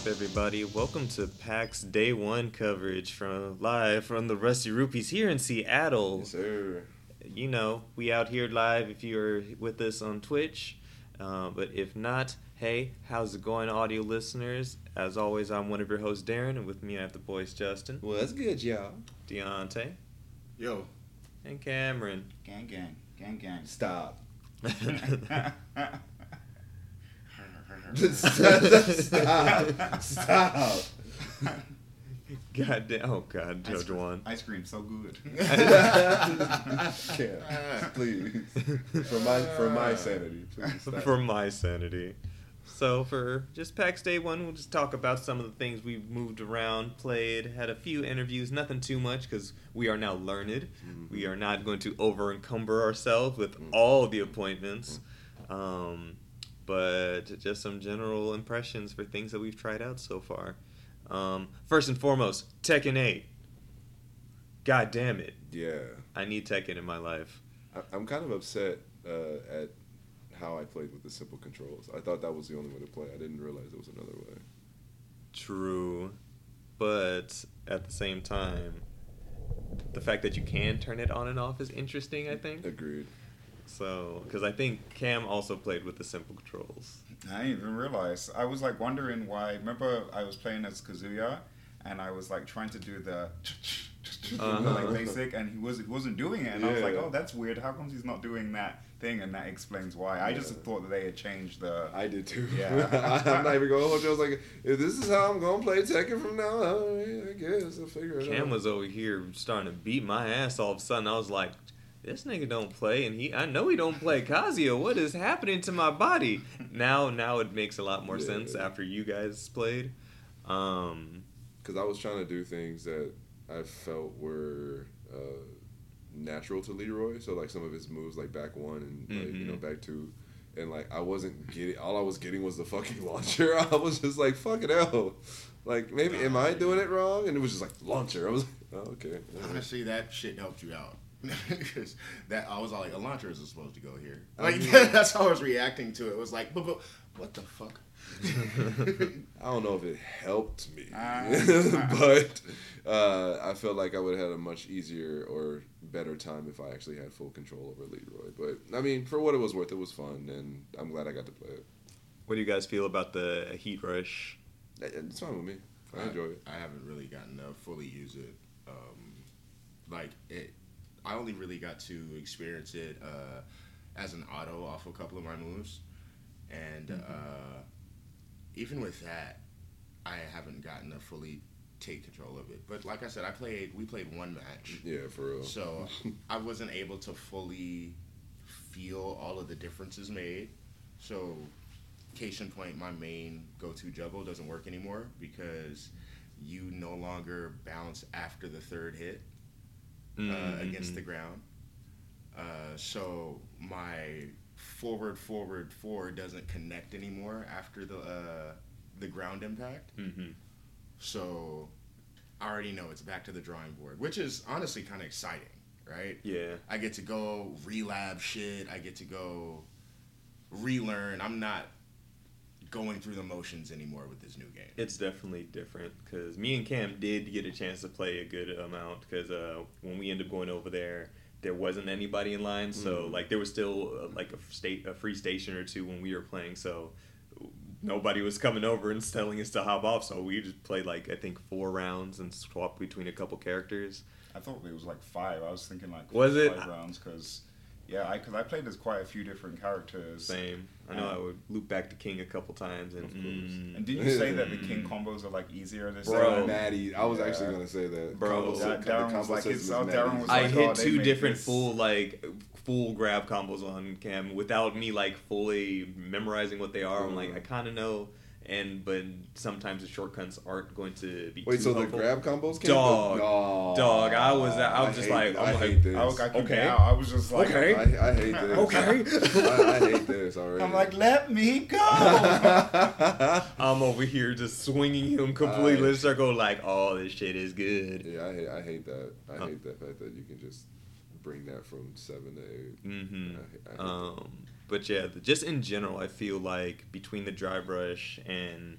What's up, everybody? Welcome to PAX Day One coverage from live from the Rusty Rupees here in Seattle. Yes, sir. You know, we out here live if you're with us on Twitch. Uh, but if not, hey, how's it going, audio listeners? As always, I'm one of your hosts, Darren, and with me I have the boys Justin, Well, that's good, y'all. Deontay, Yo, and Cameron. gang, gang, gang, gang. Stop. Stop. Stop. Stop. God damn! Oh God, Ice Judge One. ice cream, so good. Can't. Please. For my for my sanity. Please stop. for my sanity. So for just PAX Day One, we'll just talk about some of the things we've moved around, played, had a few interviews, nothing too much because we are now learned. Mhm. We are not going to over encumber ourselves with Mhm. all the appointments. Um, but just some general impressions for things that we've tried out so far. Um, first and foremost, Tekken 8. God damn it. Yeah. I need Tekken in my life. I, I'm kind of upset uh, at how I played with the simple controls. I thought that was the only way to play. I didn't realize there was another way. True, but at the same time, the fact that you can turn it on and off is interesting. I think Agreed. So because I think Cam also played with the simple controls. I didn't even realize. I was like wondering why. Remember, I was playing as Kazuya, and I was like trying to do the, Uh-huh. like basic, and he was he wasn't doing it, and I was like, oh, that's weird. How comes he's not doing that thing? And that explains why. I just thought that they had changed the. I did too. Yeah. I'm not even going to hold you. I was like, if this is how I'm going to play Tekken from now on, I guess I'll figure it out. Cam was over here starting to beat my ass. All of a sudden, I was like, "This nigga don't play," and he, I know he don't play Kazuya. What is happening to my body? Now, now it makes a lot more Yeah. sense after you guys played. Um, because I was trying to do things that I felt were uh, natural to Leroy. So like some of his moves, like back one and like you know Mhm. back two, and like I wasn't getting. All I was getting was the fucking launcher. I was just like fucking hell. Like maybe am I doing it wrong? And it was just like launcher. I was like, oh, okay. Honestly, that shit helped you out. Because that I was all like, a launcher isn't supposed to go here. I Like mean- that's how I was reacting to it. It was like, but, but what the fuck? I don't know if it helped me, but uh, I felt like I would have had a much easier or better time if I actually had full control over Leroy. But I mean, for what it was worth, it was fun, and I'm glad I got to play it. what do you guys feel about the Heat Rush? It's fine with me. I enjoy it. I haven't really gotten to fully use it. Um, like it, I only really got to experience it uh, as an auto off a couple of my moves, and Mm-hmm. uh, even with that, I haven't gotten to fully take control of it. But like I said, I played. We played one match. Yeah, for real. So I wasn't able to fully feel all of the differences made. So, case in point, my main go-to juggle doesn't work anymore because you no longer bounce after the third hit uh, Mm-hmm. against the ground. Uh, so my forward, forward, forward doesn't connect anymore after the uh, the ground impact. Mm-hmm. So I already know it's back to the drawing board, which is honestly kind of exciting, right? Yeah. I get to go relab shit. I get to go relearn. I'm not going through the motions anymore with this new game. It's definitely different because me and Cam did get a chance to play a good amount because uh, when we ended up going over there, there wasn't anybody in line, so Mhm. like there was still uh, like a state a free station or two when we were playing, so nobody was coming over and telling us to hop off, so we just played like I think four rounds and swapped between a couple characters. I thought it was like five. I was thinking like Was it? five rounds because yeah, I because I played as quite a few different characters. Same. I know I would loop back to King a couple times and. Mm, And did you say that the king combos are like easier this Bro. time? Natty. I was Yeah. actually gonna say that. Bro. Combo- That- the Darren was combo like, system it's- oh. Darren was I like, hit oh, they two different this- full like full grab combos on Cam without me like fully memorizing what they are. I'm like Mhm. I kind of know, and but sometimes the shortcuts aren't going to be. Wait, too so the grab combos came Dog. No. Dog, I was- I was just hate like- I'm I like- hate this. I, I Okay. get out. I was just like, Okay. I, I hate this. Okay. I, I hate this already. I'm like, let me go. I'm over here just swinging him completely in a circle like, oh, this shit is good. yeah, I hate, I hate that. I Huh. hate that fact that you can just bring that from seven to eight. Mm-hmm. I- I hate Um, but yeah, the- just in general, I feel like between the dry brush and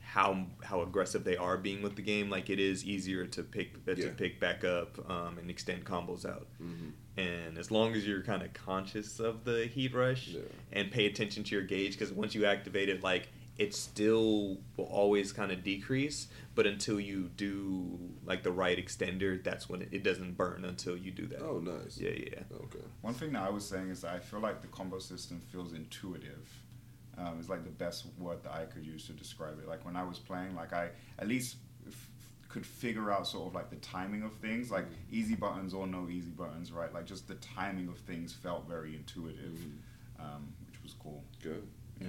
how how aggressive they are being with the game. Like it is easier to pick uh, to pick back up um, and extend combos out. Mhm. And as long as you're kind of conscious of the heat rush Yeah. and pay attention to your gauge, because once you activate it, like it still will always kind of decrease, but until you do like the right extender, that's when it, it doesn't burn until you do that. Oh, nice. Yeah, yeah. Okay. One thing that I was saying is that I feel like the combo system feels intuitive. Um, it's like the best word that I could use to describe it. Like when I was playing, like I at least f- could figure out sort of like the timing of things, like easy buttons or no easy buttons, right? Like just the timing of things felt very intuitive, um, which was cool. Good. yeah.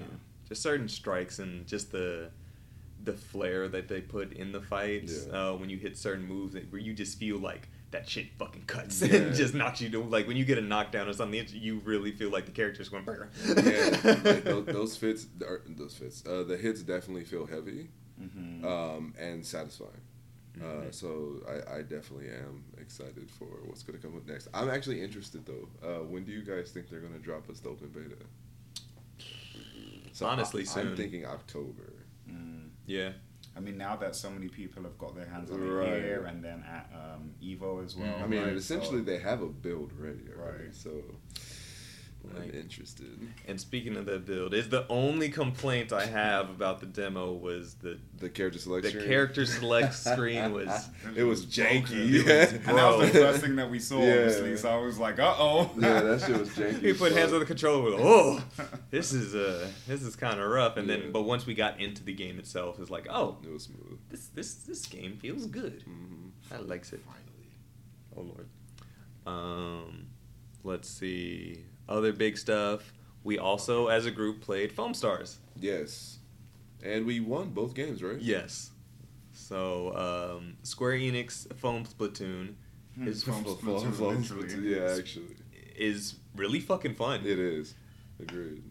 Just certain strikes and just the the flair that they put in the fights Yeah. uh, when you hit certain moves where you just feel like that shit fucking cuts Yeah. and just knocks you to like when you get a knockdown or something you really feel like the character's going brr. yeah, like those, those fits, or those fits, uh, the hits definitely feel heavy Mm-hmm. um, and satisfying. Uh, Mhm. so I, I definitely am excited for what's going to come up next. I'm actually interested though. Uh, when do you guys think they're going to drop us the open beta? Honestly, I, soon. I'm thinking October. Mm. yeah I mean, now that so many people have got their hands on it Right. here and then at um, Evo as well. I mean, right? essentially So- they have a build ready already, Right. so I'm interested. and speaking of the build is the only complaint i have about the demo was the The character the selection. character select screen was It was janky. broken. Yeah. And that was the first thing that we saw, Yeah. obviously. So I was like, uh oh. yeah, that shit was janky. he put hands on the controller oh this is uh this is kind of rough and Yeah. then but once we got into the game itself it's like oh It was smooth. this this this game feels good hmm i likes it Finally. oh lord um let's see other big stuff we also as a group played Foamstars Yes, and we won both games, right? yes so um square enix foam splatoon is Foam Fo- fo- Splatoon, fo- literally. Yeah, actually, is really fucking fun it is. Agreed.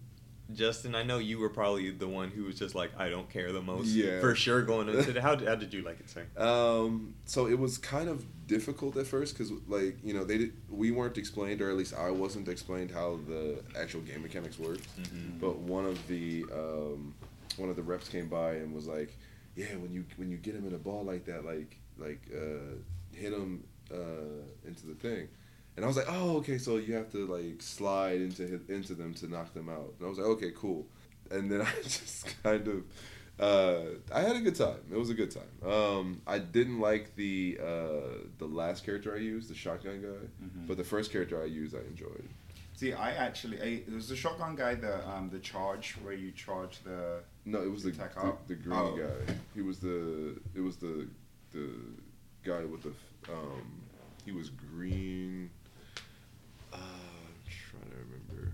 Justin, I know you were probably the one who was just like, I don't care the most. Yeah. For sure going into it. How, how did you like it, sir? Um, so it was kind of difficult at first because, like, you know, they did, we weren't explained, or at least I wasn't explained how the actual game mechanics worked. Mm-hmm. But one of the um, one of the reps came by and was like, "Yeah, when you when you get him in a ball like that, like like uh, hit him uh, into the thing." And I was like, "Oh, okay. So you have to like slide into his, into them to knock them out." And I was like, "Okay, cool." And then I just kind of. Uh, I had a good time. It was a good time. Um, I didn't like the uh, the last character I used, the shotgun guy, Mhm. but the first character I used, I enjoyed. See, I actually, I, it was the shotgun guy, the um, the charge where you charge the. No, it was the the, the green Oh. guy. He was the it was the the guy with the um he was green. Uh, I'm trying to remember.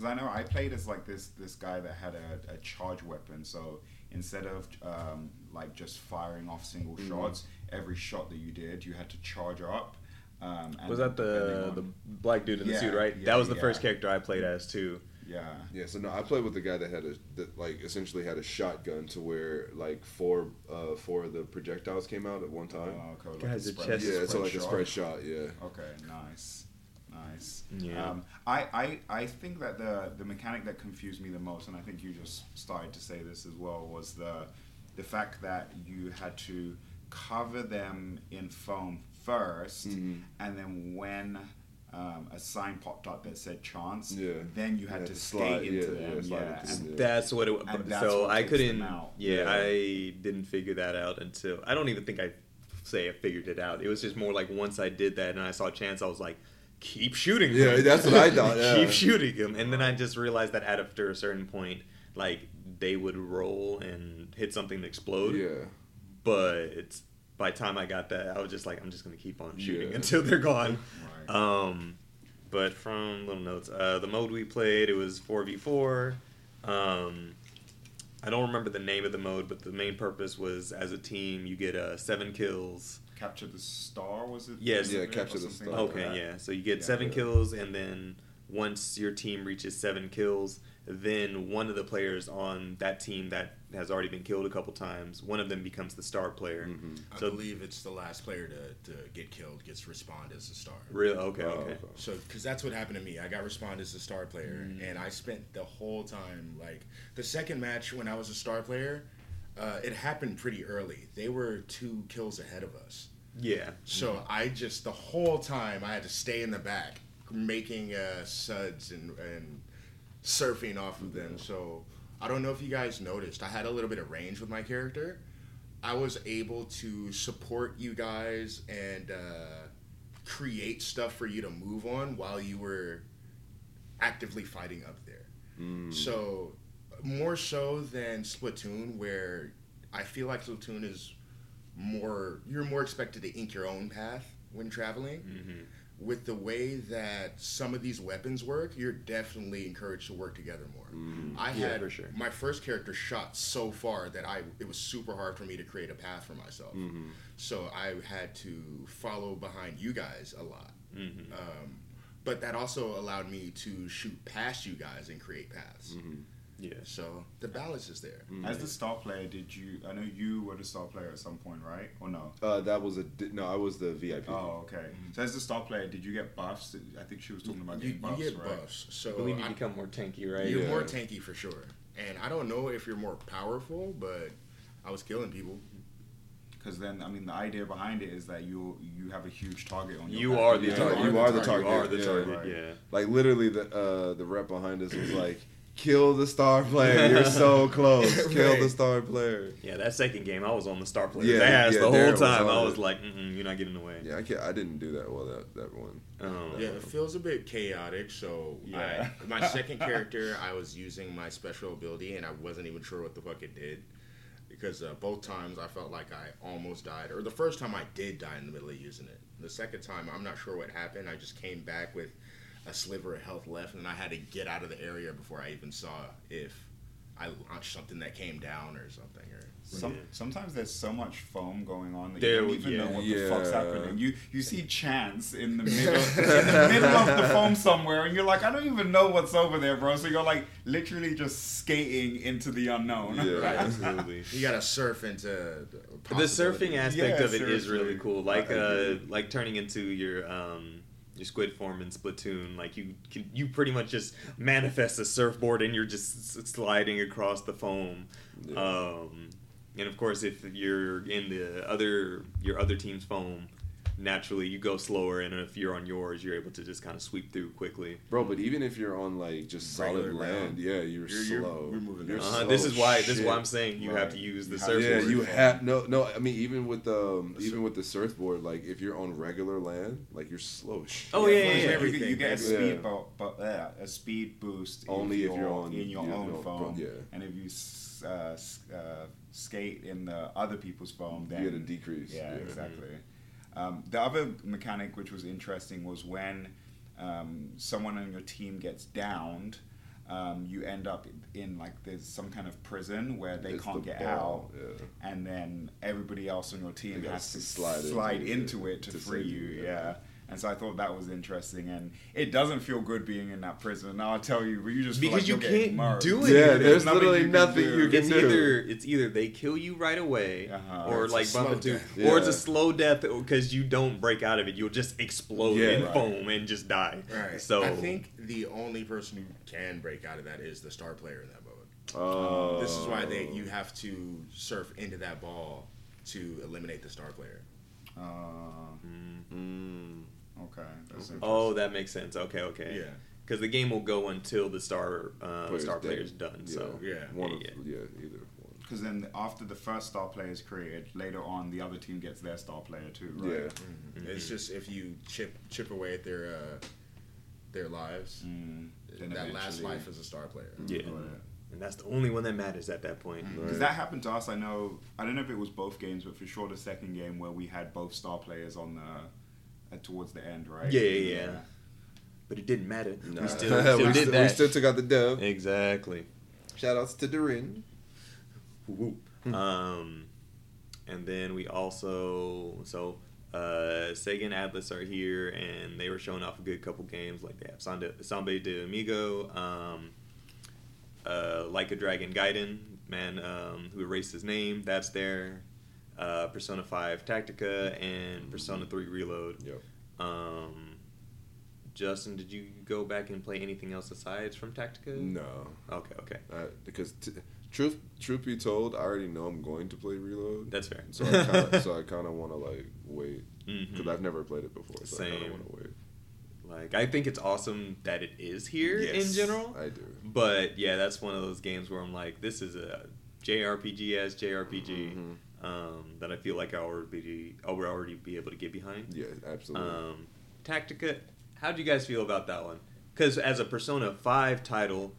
Because I know I played as like this this guy that had a, a charge weapon. So instead of um, like just firing off single Mhm. shots, every shot that you did, you had to charge up. Um, and Was that the the black dude in the suit, right? yeah, that was the yeah. first character I played as, too. yeah. Yeah, so no, I played with the guy that had a that like essentially had a shotgun to where like four uh four of the projectiles came out at one time. Oh, okay, like Guys, a the spread- chest- yeah, so like a spread shot. Yeah. Okay, nice, nice. Yeah. Um, I, I, I think that the the mechanic that confused me the most, and I think you just started to say this as well, was the the fact that you had to cover them in foam 1st Mhm. and then when um, a sign popped up that said chance, Yeah. then you You had had to to skate slide- into yeah, them. yeah, yeah, into and. That's what it And that's So what I couldn't. out. Yeah, Yeah. I didn't figure that out until. I don't even think I say I figured it out. It was just more like once I did that and I saw chance, I was like, keep shooting. Yeah, that's what I thought, yeah. keep shooting him. And then I just realized that after a certain point, like, they would roll and hit something and explode. Yeah. But. By the time I got that, I was just like, I'm just gonna keep on shooting Yeah. until they're gone. Right. Um, but from little notes, uh, the mode we played it was four v four. Um, I don't remember the name of the mode, but the main purpose was as a team you get uh, seven kills. Capture the star was it? Yes. Yeah, capture the star. Okay, that? yeah. So you get Yeah. seven Yeah. kills, and then once your team reaches seven kills, then one of the players on that team that has already been killed a couple times, one of them becomes the star player. Mhm. I believe it's the last player to, to get killed gets respawned as a star. Real okay, Oh, okay. So, because that's what happened to me. I got respawned as a star player, and I spent the whole time like the second match when I was a star player. Uh, it happened pretty early. They were two kills ahead of us. Yeah. So I just the whole time I had to stay in the back, making uh, suds and and surfing off of them. So I don't know if you guys noticed, I had a little bit of range with my character. I was able to support you guys and uh, create stuff for you to move on while you were actively fighting up there. Mm. So more so than Splatoon, where I feel like Splatoon is more you're more expected to ink your own path when traveling. Mm-hmm. With the way that some of these weapons work, you're definitely encouraged to work together more. Mm. I Yeah, had for sure. my first character shot so far that I it was super hard for me to create a path for myself. Mhm. So I had to follow behind you guys a lot. Mm-hmm. Um, but that also allowed me to shoot past you guys and create paths. Mhm. Yeah. So the balance is there. Mhm. As the star player, did you? I know you were the star player at some point, right? Or no? Uh, that was a no. I was the VIP. Oh, okay. So as the star player, did you get buffs? I think she was talking about You, getting you buffs, get right? buffs. I So believe you I- become more tanky, right? you're Yeah. more tanky for sure. And I don't know if you're more powerful, but I was killing people. Because then, I mean, the idea behind it is that you you have a huge target on your You back. are the target. you are the target, You are the yeah. target. Right. Yeah. Like literally, the uh, the rep behind us was like, "Kill the star player. You're so close. Kill the star player." Yeah, that second game, I was on the star player's Yeah, ass yeah, the whole time. on I was like, Mm-mm, "You're not getting away." Yeah, I can't. I didn't do that well that that one. Um, Yeah, it feels a bit chaotic. So Yeah. I, my second character, I was using my special ability, and I wasn't even sure what the fuck it did. Because uh, both times I felt like I almost died, or the first time I did die in the middle of using it. The second time, I'm not sure what happened. I just came back with a sliver of health left, and I had to get out of the area before I even saw if I launched something that came down or something. Or Some, Yeah. Sometimes there's so much foam going on that There you don't even yeah. know what the fuck's happening. You you see Chance in the middle in the middle of the foam somewhere, and you're like, I don't even know what's over there, bro. So you're like literally just skating into the unknown. Yeah. Absolutely. you gotta surf into the, the surfing aspect Yeah, of it is really cool. Like uh, like turning into your um your squid form in Splatoon. Like you can you pretty much just manifest a surfboard and you're just sliding across the foam. Yeah. Um, and of course, if you're in the other your other team's foam, naturally you go slower. And if you're on yours, you're able to just kind of sweep through quickly. Bro, but even if you're on like just solid Regular land, ground. yeah, you're, You're- you're- slow. you're moving You're. Uh-huh. slow This is why this is why I'm saying you have to use the You have- surfboard. Yeah, you have no, no. I mean, even with the um, even with the surfboard, like if you're on regular land, like you're slow. as shit. Oh, yeah, yeah, You yeah. get- Everything, You get a yeah. speed, bo- bo- yeah, a speed boost Only if you're on- in your you own know, foam. yeah. And if you s- uh, s- uh, skate in the other people's foam, then You get a decrease. Yeah, Yeah. exactly. Um, the other mechanic which was interesting was when um, someone on your team gets downed, um, you end up in like there's some kind of prison where they It's can't the get out, Yeah. and then everybody else on your team They has to slide slide, into into, it it to, free you. you, Yeah. yeah. And so I thought that was interesting, and it doesn't feel good being in that prison. Now I'll tell you, you just feel Because like you you're getting can't murdered. do Yeah, anything. there's nothing literally you can nothing do. you can it's do. either it's either they kill you right away Uh-huh. or It's a like slow bump into death. or it's a slow death because you don't break out of it you'll just explode Yeah. in Right. foam and just die Right. so I think the only person who can break out of that is the star player in that mode. Oh. This is why they you have to surf into that ball to eliminate the star player. Uh, Mm. Mm. Okay. That's oh that makes sense okay okay Yeah. because the game will go until the star uh, Player's star dead. player's done so Yeah. One Yeah, of yeah. yeah, either one. Because then after the first star player is created, later on the other team gets their star player too, right? Yeah. It's just if you chip chip away at their uh, their lives, Mm, then that last life is a star player. yeah Got it. and that's the only one that matters at that point Because that happened to us. I know. I don't know if it was both games, but for sure the second game where we had both star players on the towards the end, right? Yeah, yeah, yeah. but it didn't matter Nah. we still, still we, did still, that we still took out the dub. exactly Shout outs to Durin. Woo. Um, and then we also so uh, Sega and Atlus are here, and they were showing off a good couple games. Like they have Samba, Samba de Amigo, um, uh, Like a Dragon Gaiden, man um, who erased his name. That's there. Uh, Persona Five Tactica and Persona Three Reload. Yep. Um, Justin, did you go back and play anything else aside from Tactica? No, Okay, okay, I, because t- truth truth be told, I already know I'm going to play Reload. that's fair. So I kinda, so I kind of want to like wait because Mhm. I've never played it before. So I kind Same. of want to wait. Like, I think it's awesome that it is here in general. I do. But yeah, that's one of those games where I'm like, this is a JRPG as JRPG Mhm. Um, that I feel like I already I would already be able to get behind. Yeah, absolutely. Um, Tactica, how do you guys feel about that one? Because as a Persona Five title,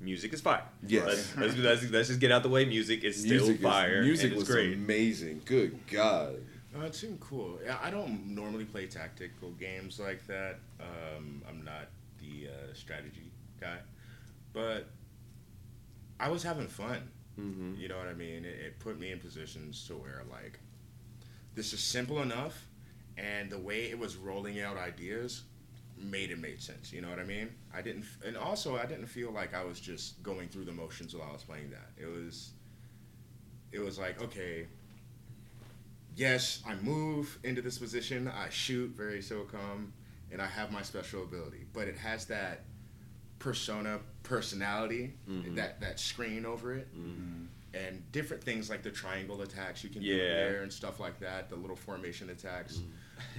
music is fire. Yes. Let's, let's, let's, let's just get out the way. Music is still music fire. Is, music and it's was great. amazing. Good God. Uh, it seemed cool. Yeah, I don't normally play tactical games like that. Um, I'm not the uh, strategy guy, but I was having fun. Mm-hmm. You know what I mean? It, it put me in positions to where like this is simple enough, and the way it was rolling out ideas made it made sense. You know what I mean? I didn't, and also I didn't feel like I was just going through the motions while I was playing that. It was, it was like okay. Yes, I move into this position. I shoot very XCOM, and I have my special ability. But it has that persona personality, Mhm. that that screen over it, Mm-hmm. and different things like the triangle attacks you can do there and stuff like that. The little formation attacks.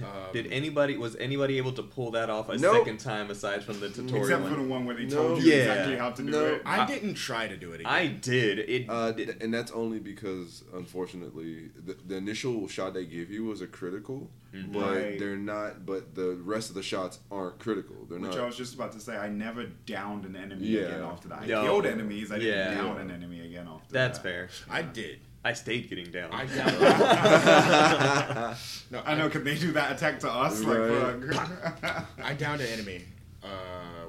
Um, Did anybody was anybody able to pull that off a Nope. second time aside from the tutorial? Except one? for the one where they No. told you Yeah. exactly how to do No. it. I didn't try to do it again. I did. It, Uh, it- and that's only because, unfortunately, the, the initial shot they give you was a critical, Mhm. but Right. they're not. But the rest of the shots aren't critical. They're Which not. I was just about to say. I never downed an enemy Yeah. again after that. I No. killed enemies. I didn't Yeah. down an enemy again after that's that. That's fair. I did. I stayed getting down. I downed. no, I know, could they do that attack to us? Right. Like, fuck. I downed an enemy uh,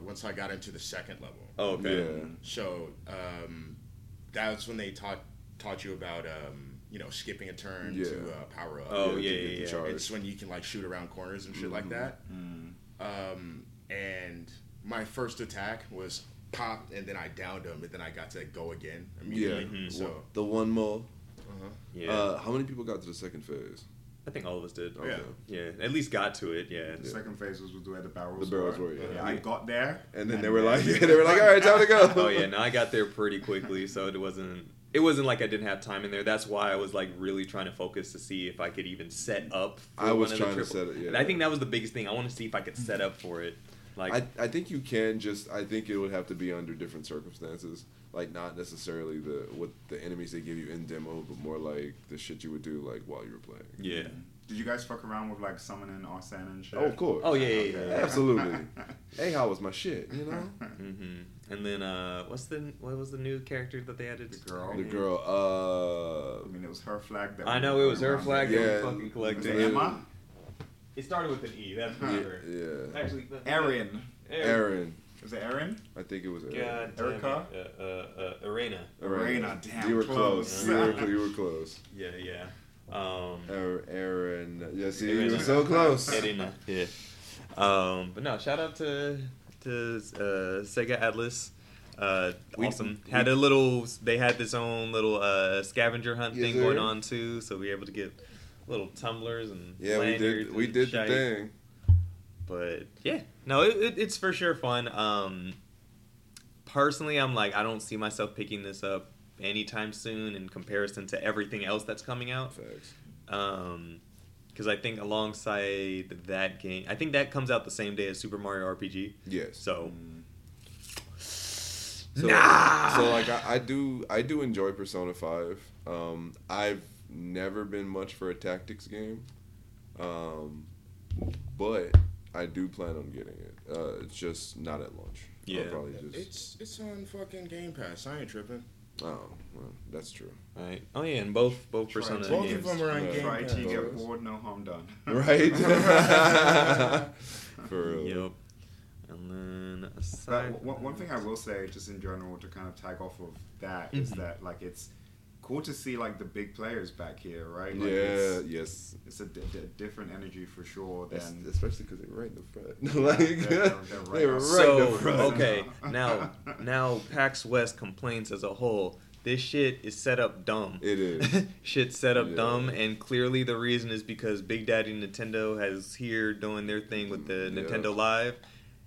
once I got into the second level. oh, okay. Yeah. So um, that's when they taught taught you about um, you know skipping a turn Yeah. to uh, power up. Oh, to yeah, yeah, yeah. It's when you can like shoot around corners and shit like Mhm. that. Mm. Um, and my first attack was pop, and then I downed him, and then I got to go again Yeah. immediately. Mhm. So the one more. Uh-huh. Yeah. Uh, how many people got to the second phase? I think all of us did. Okay. Yeah. At least got to it. Yeah. The second phase was where the barrels The barrels were. were, yeah. Yeah, I got there. And then they were like, they were like, all right, time to go. oh yeah, no, I got there pretty quickly, so it wasn't. It wasn't like I didn't have time in there. That's why I was like really trying to focus to see if I could even set up. For I was one of the trying to set it, yeah. And I think that was the biggest thing. I want to see if I could set up for it. Like, I, I think you can just I think it would have to be under different circumstances. Like not necessarily the what the enemies they give you in demo, but more like the shit you would do like while you were playing. yeah. Did you guys fuck around with like summoning Arsene and shit? Oh, of course. Oh yeah, yeah, yeah. Okay. yeah. Absolutely. hey, how was my shit? You know, hmm And then uh, what's the what was the new character that they added? The girl. the girl. Uh, I mean, it was her flag. That I know it was her flag that Yeah. we fucking Was collected. it Emma? It started with an E. That's for yeah, sure. yeah. Actually, the- Erin. Aaron. Was it Erin? I think it was Aaron. God Erica? it. Uh, uh, uh, Arena. Arena, damn, You were close. close. you, were, you were close. Yeah, yeah. Um, Aaron. Aaron. Yeah, see, you were so close. Arena. Yeah. Um, but no, shout out to to uh, Sega Atlus. Uh, We- awesome. we- had a little. They had this own little uh, scavenger hunt Yes, thing going on too, so we were able to get little tumblers and Yeah, we did. We and did the thing. But yeah, no, it, it, it's for sure fun. Um, personally, I'm like, I don't see myself picking this up anytime soon in comparison to everything else that's coming out. Facts. Um, because I think alongside that game, I think that comes out the same day as Super Mario RPG. Yes. So So, Nah! so like I, I do I do enjoy Persona Five. Um, I've never been much for a tactics game, um, but I do plan on getting it. Uh, it's just not at launch. I'll Yeah. probably just. It's it's on fucking Game Pass. I ain't tripping. Oh, well, that's true. right. Oh yeah, and both both Try Persona to- Both games. of them are on Yeah. Game Try Pass. to get bored, no harm done. Right. for real. Yep. And then aside, But one, one thing I will say, just in general, to kind of tag off of that, is Mhm. that like it's cool to see like the big players back here, right? Like, yeah. It's, Yes. it's a di- di- different energy for sure That's- than. especially because they're right in the front. Like they're- they're right they were up. right so in the front. okay, now now PAX West complaints as a whole. This shit is set up dumb. It is. shit set up Yeah. dumb, and clearly the reason is because Big Daddy Nintendo has here doing their thing with the mm, Yeah. Nintendo Live,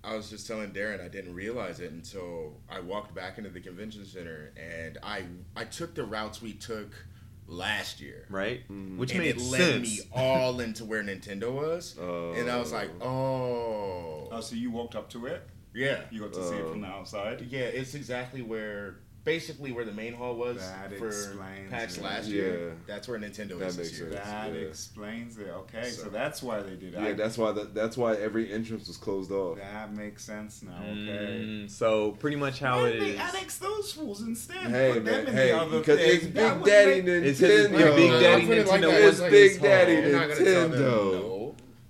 I was just telling Darren I didn't realize it until I walked back into the convention center and I I took the routes we took last year. right? Mm. Which and made it led me all into where Nintendo was. Oh. and I was like, oh. oh. Oh, so you walked up to it? yeah. You got to see it from the oh. outside? Yeah, it's exactly where, basically where the main hall was That for explains PAX it. last Yeah. year. That's where Nintendo That is this makes year. sense. That Yeah. explains it. Okay, so, So- that's why they did it. Yeah, I- that's why that, that's why every entrance was closed off. that makes sense now. Okay. Mm, so pretty much how Why it they is. annex those fools instead? Hey Put them man, in hey, the other because it's. Big Daddy Nintendo. It's 'cause it's Nintendo. Big Daddy I'll put it Nintendo. It's Big Daddy We're not gonna tell them Nintendo.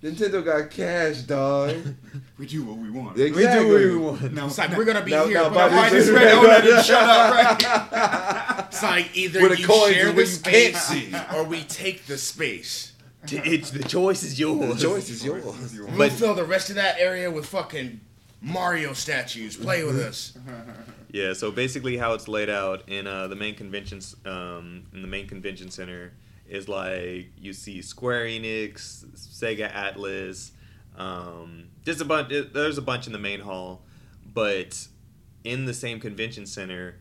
No. Nintendo got cash, dog. We do what we want. They- We do what we want. Now, It's like we're gonna be Now- here. now but Bobby I just said- read on it and shut up, right? It's like either With the you coins share is the what you can't space see. or we take the space. It's the choice is yours. The choice is yours. We'll But- fill the rest of that area with fucking Mario statues. Play with us. Yeah, so basically how it's laid out in uh, the main conventions um, in the main convention center is like you see Square Enix, Sega Atlus, um, just a bunch. There's a bunch in the main hall, but in the same convention center,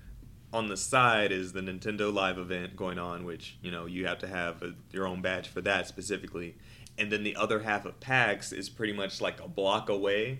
on the side is the Nintendo Live event going on, which you know you have to have a, your own badge for that specifically, and then the other half of PAX is pretty much like a block away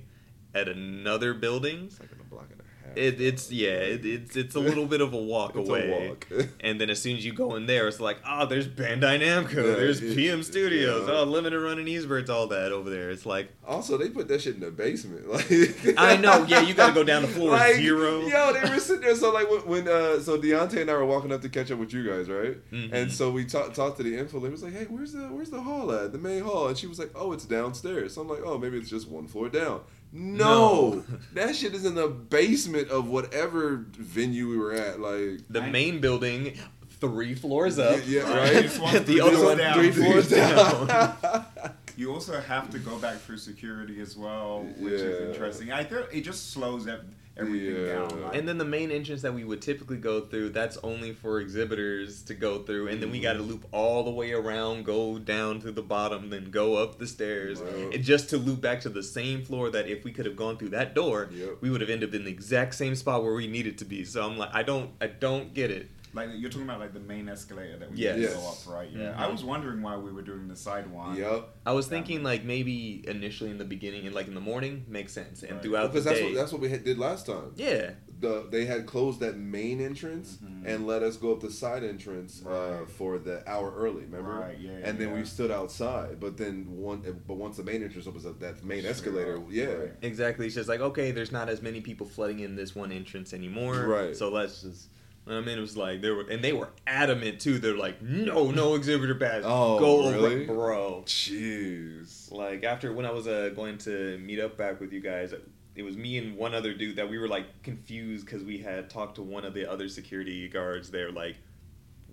at another building. It's like a block. It, it's yeah, it, it's it's a little bit of a walk It's a away, walk. and then as soon as you go in there, it's like, oh, there's Bandai Namco, Yeah, there's PM Studios, yeah. oh, limited run and Eastburt's, all that over there. It's like, Also, they put that shit in the basement. Like I know, yeah, you gotta go down to floor Like, zero. Yo, they were sitting there. So like when, uh, so Deontay and I were walking up to catch up with you guys, right? Mhm. And so we talked talked to the info. They was like, "Hey, where's the where's the hall at? The main hall?" And she was like, "Oh, it's downstairs." So I'm like, "Oh, maybe it's just one floor down." No, No. that shit is in the basement of whatever venue we were at. Like, the I- main building, three floors up. Yeah, yeah, right. This the other one, down. three floors down. You also have to go back through security as well, which is interesting. I think it just slows ev- everything Yeah. down. Like, And then the main entrance that we would typically go through, that's only for exhibitors to go through. And then we got to mm-hmm. loop all the way around, go down to the bottom, then go up the stairs, Wow. and just to loop back to the same floor that if we could have gone through that door, Yep. we would have ended up in the exact same spot where we needed to be. So I'm like, I don't, I don't get it. Like you're talking about like the main escalator that we Yes. need go up, right? Yeah. Mhm. I was wondering why we were doing the side one. yep. I was thinking like maybe initially in the beginning and like in the morning makes sense, and Right. throughout Because the that's day, what that's what we had, did last time. yeah, The they had closed that main entrance Mhm. and let us go up the side entrance uh, for the hour early. Remember? Right, yeah, And then yeah. we stood outside. But then one, but once the main entrance opens up, that main Straight escalator, yeah. right. Exactly. It's just like, okay, there's not as many people flooding in this one entrance anymore. Right. So let's just. I mean, it was like they were, and they were adamant too. They're like, no, no exhibitor pass. Oh, go really? over, bro. Jeez. Like after when I was uh, going to meet up back with you guys, it was me and one other dude that we were like confused because we had talked to one of the other security guards there, like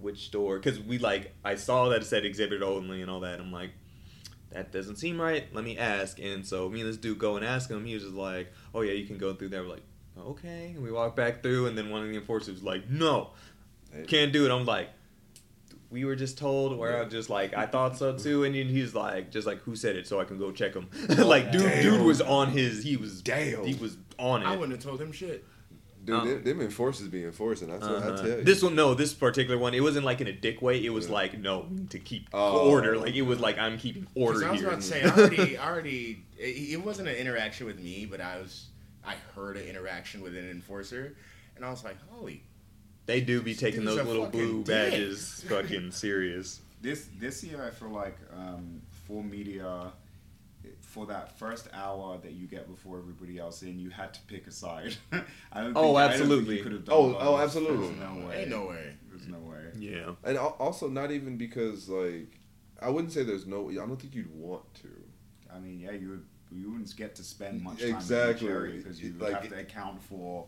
which store? Because we like I saw that it said exhibit only and all that. I'm like, that doesn't seem right. Let me ask. And so me and this dude go and ask him. He was just like, oh yeah, you can go through there. We're like, okay. And we walk back through, and then one of the enforcers was like, no, can't do it. I'm like, we were just told, where I Yeah. was just like, I thought so too. And then he's like, just like, who said it? So I can go check him. like, dude, Damn. dude was on his, he was, Damn. he was on it. I wouldn't have told him shit. Dude, Um, them, them enforcers be enforcing. That's what I Uh-huh. tell you. This one, no, this particular one, it wasn't like in a dick way. It was Yeah. like, no, to keep Oh. order. Like it was like I'm keeping order I was here. about to say, I already, I already, it, it wasn't an interaction with me, but I was, I heard an interaction with an enforcer, and I was like, holy, They do be taking those little blue dick. badges fucking serious. This this year, I feel like um, for media, for that first hour that you get before everybody else in, you had to pick a side. I don't Oh, think, I don't think absolutely. you could have done Oh, both. oh, absolutely. There's no way. ain't no way. There's no way. Yeah. and also not even because like I wouldn't say there's no. I don't think you'd want to. I mean, yeah, you would, you wouldn't get to spend much time Exactly. in each area because you would Like- have to account for.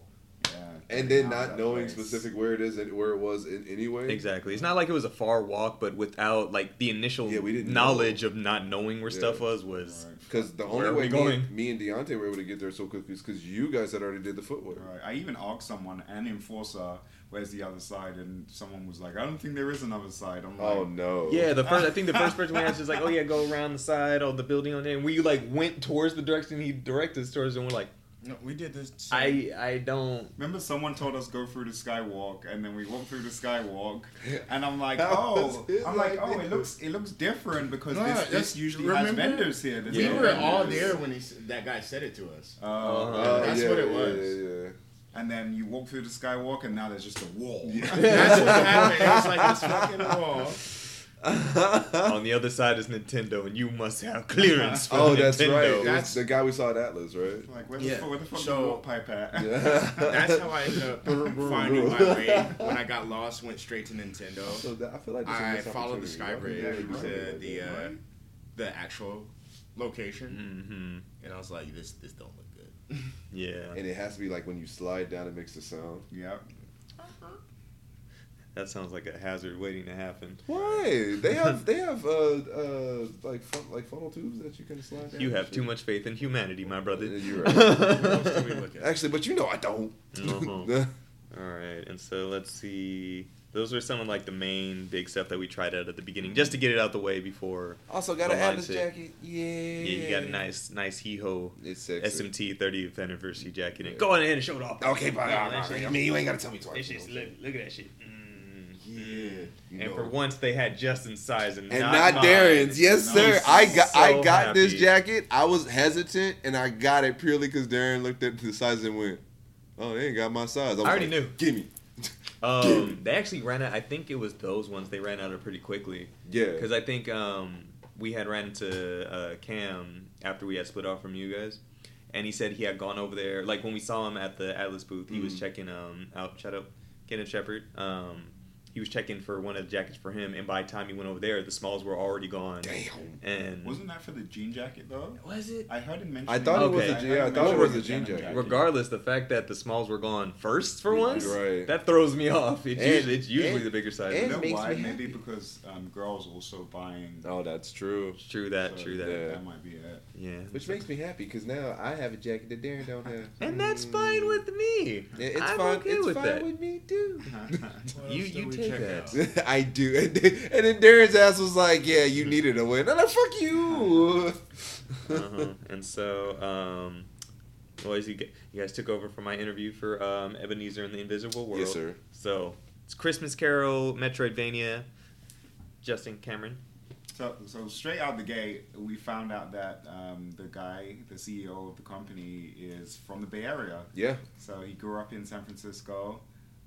Yeah, And then not knowing place. specific where it is and where it was in anyway. Exactly. It's not like it was a far walk, but without like the initial Yeah, we didn't knowledge of not knowing where Yeah. stuff was was Right. Because the only way we me, going? and- me and Deontay were able to get there so quickly is because you guys had already did the footwork. Right. I even asked someone, an enforcer, where's the other side? And someone was like, I don't think there is another side. I'm like, Oh no. Yeah, the first I think the first person we asked was like, "Oh yeah, go around the side of the building on there." And we like went towards the direction he directed us towards, and we're like, No, we did this. I I don't. Remember, someone told us go through the skywalk, and then we walked through the skywalk, and I'm like, That oh, his I'm like, oh, idea. it looks, it looks different because No, this, that's- this usually has remember? vendors here. There's we no were all there when he, s- that guy said it to us. Uh, Uh, That's what it was. Yeah, yeah. And then you walk through the skywalk, and now there's just a wall. That's what happened. It was like this fucking wall. On the other side is Nintendo, and you must have clearance from oh, Nintendo. that's right. It That's- the guy we saw at Atlus, right? like, where the, Yeah. fuck where the fuck So- the walk pipe at? Yeah. That's how I ended up finding my way. When I got lost, went straight to Nintendo. So that, I feel like that's a I missed followed the sky opportunity. bridge Yeah, to right. the uh, the actual location, hmm and I was like, "This this don't look good." Yeah, And it has to be like when you slide down, it makes the sound. Yep. that sounds like a hazard waiting to happen. Why? They have they have uh uh like fun, like funnel tubes that you can slide down. You and have too much faith in humanity, my brother. Yeah, you're right. What else did we look at? Actually, but you know I don't. Uh-huh. All right, and so let's see. Those are some of like the main big stuff that we tried out at the beginning, just to get it out the way before. also got an Atlus jacket. Yeah. Yeah, you got a nice, nice hee ho. SMT 30th anniversary jacket. Yeah. go on ahead and show it off. Okay, Yeah, uh, I mean, you ain't gotta tell me twice. shit's- look, look at that shit. Mm. Yeah. And know. for once, they had Justin's size and, and not, not. Darren's. Yes, sir. he's I got I so got this jacket. I was hesitant, and I got it purely because Darren looked at the size and went, "Oh, they ain't got my size." was I already like, knew. Give me. Um, they actually ran out. I think it was those ones. They ran out of pretty quickly. Yeah. Because I think um, we had ran into uh, Cam after we had split off from you guys, and he said he had gone over there. Like when we saw him at the Atlus booth, he was Mhm. checking um, out. Shut up, Kenneth Shepard. Um, he was checking for one of the jackets for him, and by the time he went over there, the smalls were already gone. Damn. And Wasn't that for the jean jacket though? was it? I heard him mention. I thought it was a I jean- heard yeah, I thought it was a jean denim jacket. Regardless, the fact that the smalls were gone first for once, Right. that throws me off. It's And- usually, it's usually and- the bigger size. You and- know makes why? me Maybe happy. because um, girls also buying. Oh, that's true. true that, so true that. Yeah. That might be it. Yeah. Which makes me happy because now I have a jacket that Darren don't have. And that's Mm. fine with me. Yeah, It's I'm fine. okay it's with fine that. with me too. What You- else did you we take check that. out? I do. And then, and then Darren's ass was like, "Yeah, you needed a win." I'm like, "Fuck you." uh-huh. And so, um, boys, you, g- you guys took over for my interview for um, Ebenezer and the Invisible World. Yes, sir. So it's Christmas Carol, Metroidvania. Justin Cameron. So, so straight out the gate, we found out that um, the guy, the CEO of the company, is from the Bay Area. Yeah. So he grew up in San Francisco,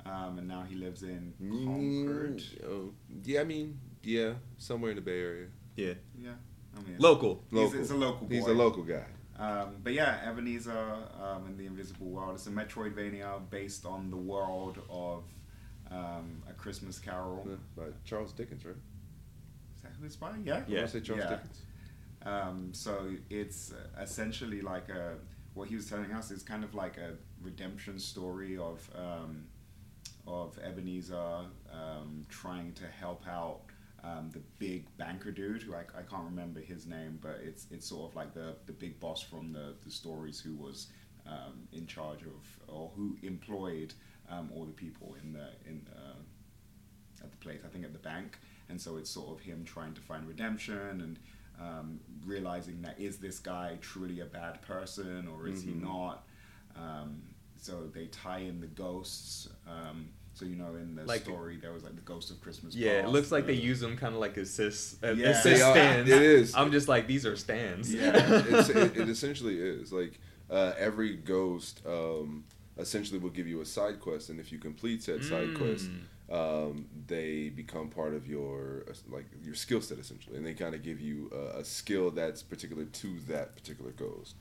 um, and now he lives in Mm, Concord. oh, yeah, I mean, yeah, somewhere in the Bay Area. Yeah. Yeah, I mean, Local. He's, Local. he's a local boy. He's a local guy. Um, but yeah, Ebenezer um, in the Invisible World. It's a Metroidvania based on the world of um, A Christmas Carol. Yeah, by Charles Dickens, right? Is that who it's by? Yeah. Yeah. wanna say Charles Yeah. Dickens. Um, so it's essentially like a what he was telling us is kind of like a redemption story of um, of Ebenezer um, trying to help out um, the big banker dude who I, I can't remember his name, but it's it's sort of like the, the big boss from the, the stories who was um, in charge of or who employed um, all the people in the in uh, at the place. I think at the bank, and so it's sort of him trying to find redemption and um, realizing that is this guy truly a bad person or is Mhm. he not? Um, so they tie in the ghosts. Um, so you know, in the Like- story, there was like the ghost of Christmas. Yeah, it looks like they use them kind of like assist, uh, Yeah. assist They are- stands. it is. I'm just like these are stands. Yeah. it's, it, it essentially is like uh, every ghost um, essentially will give you a side quest, and if you complete said side quest, Mm. um, they become part of your uh, like your skill set essentially, and they kind of give you a, a skill that's particular to that particular ghost.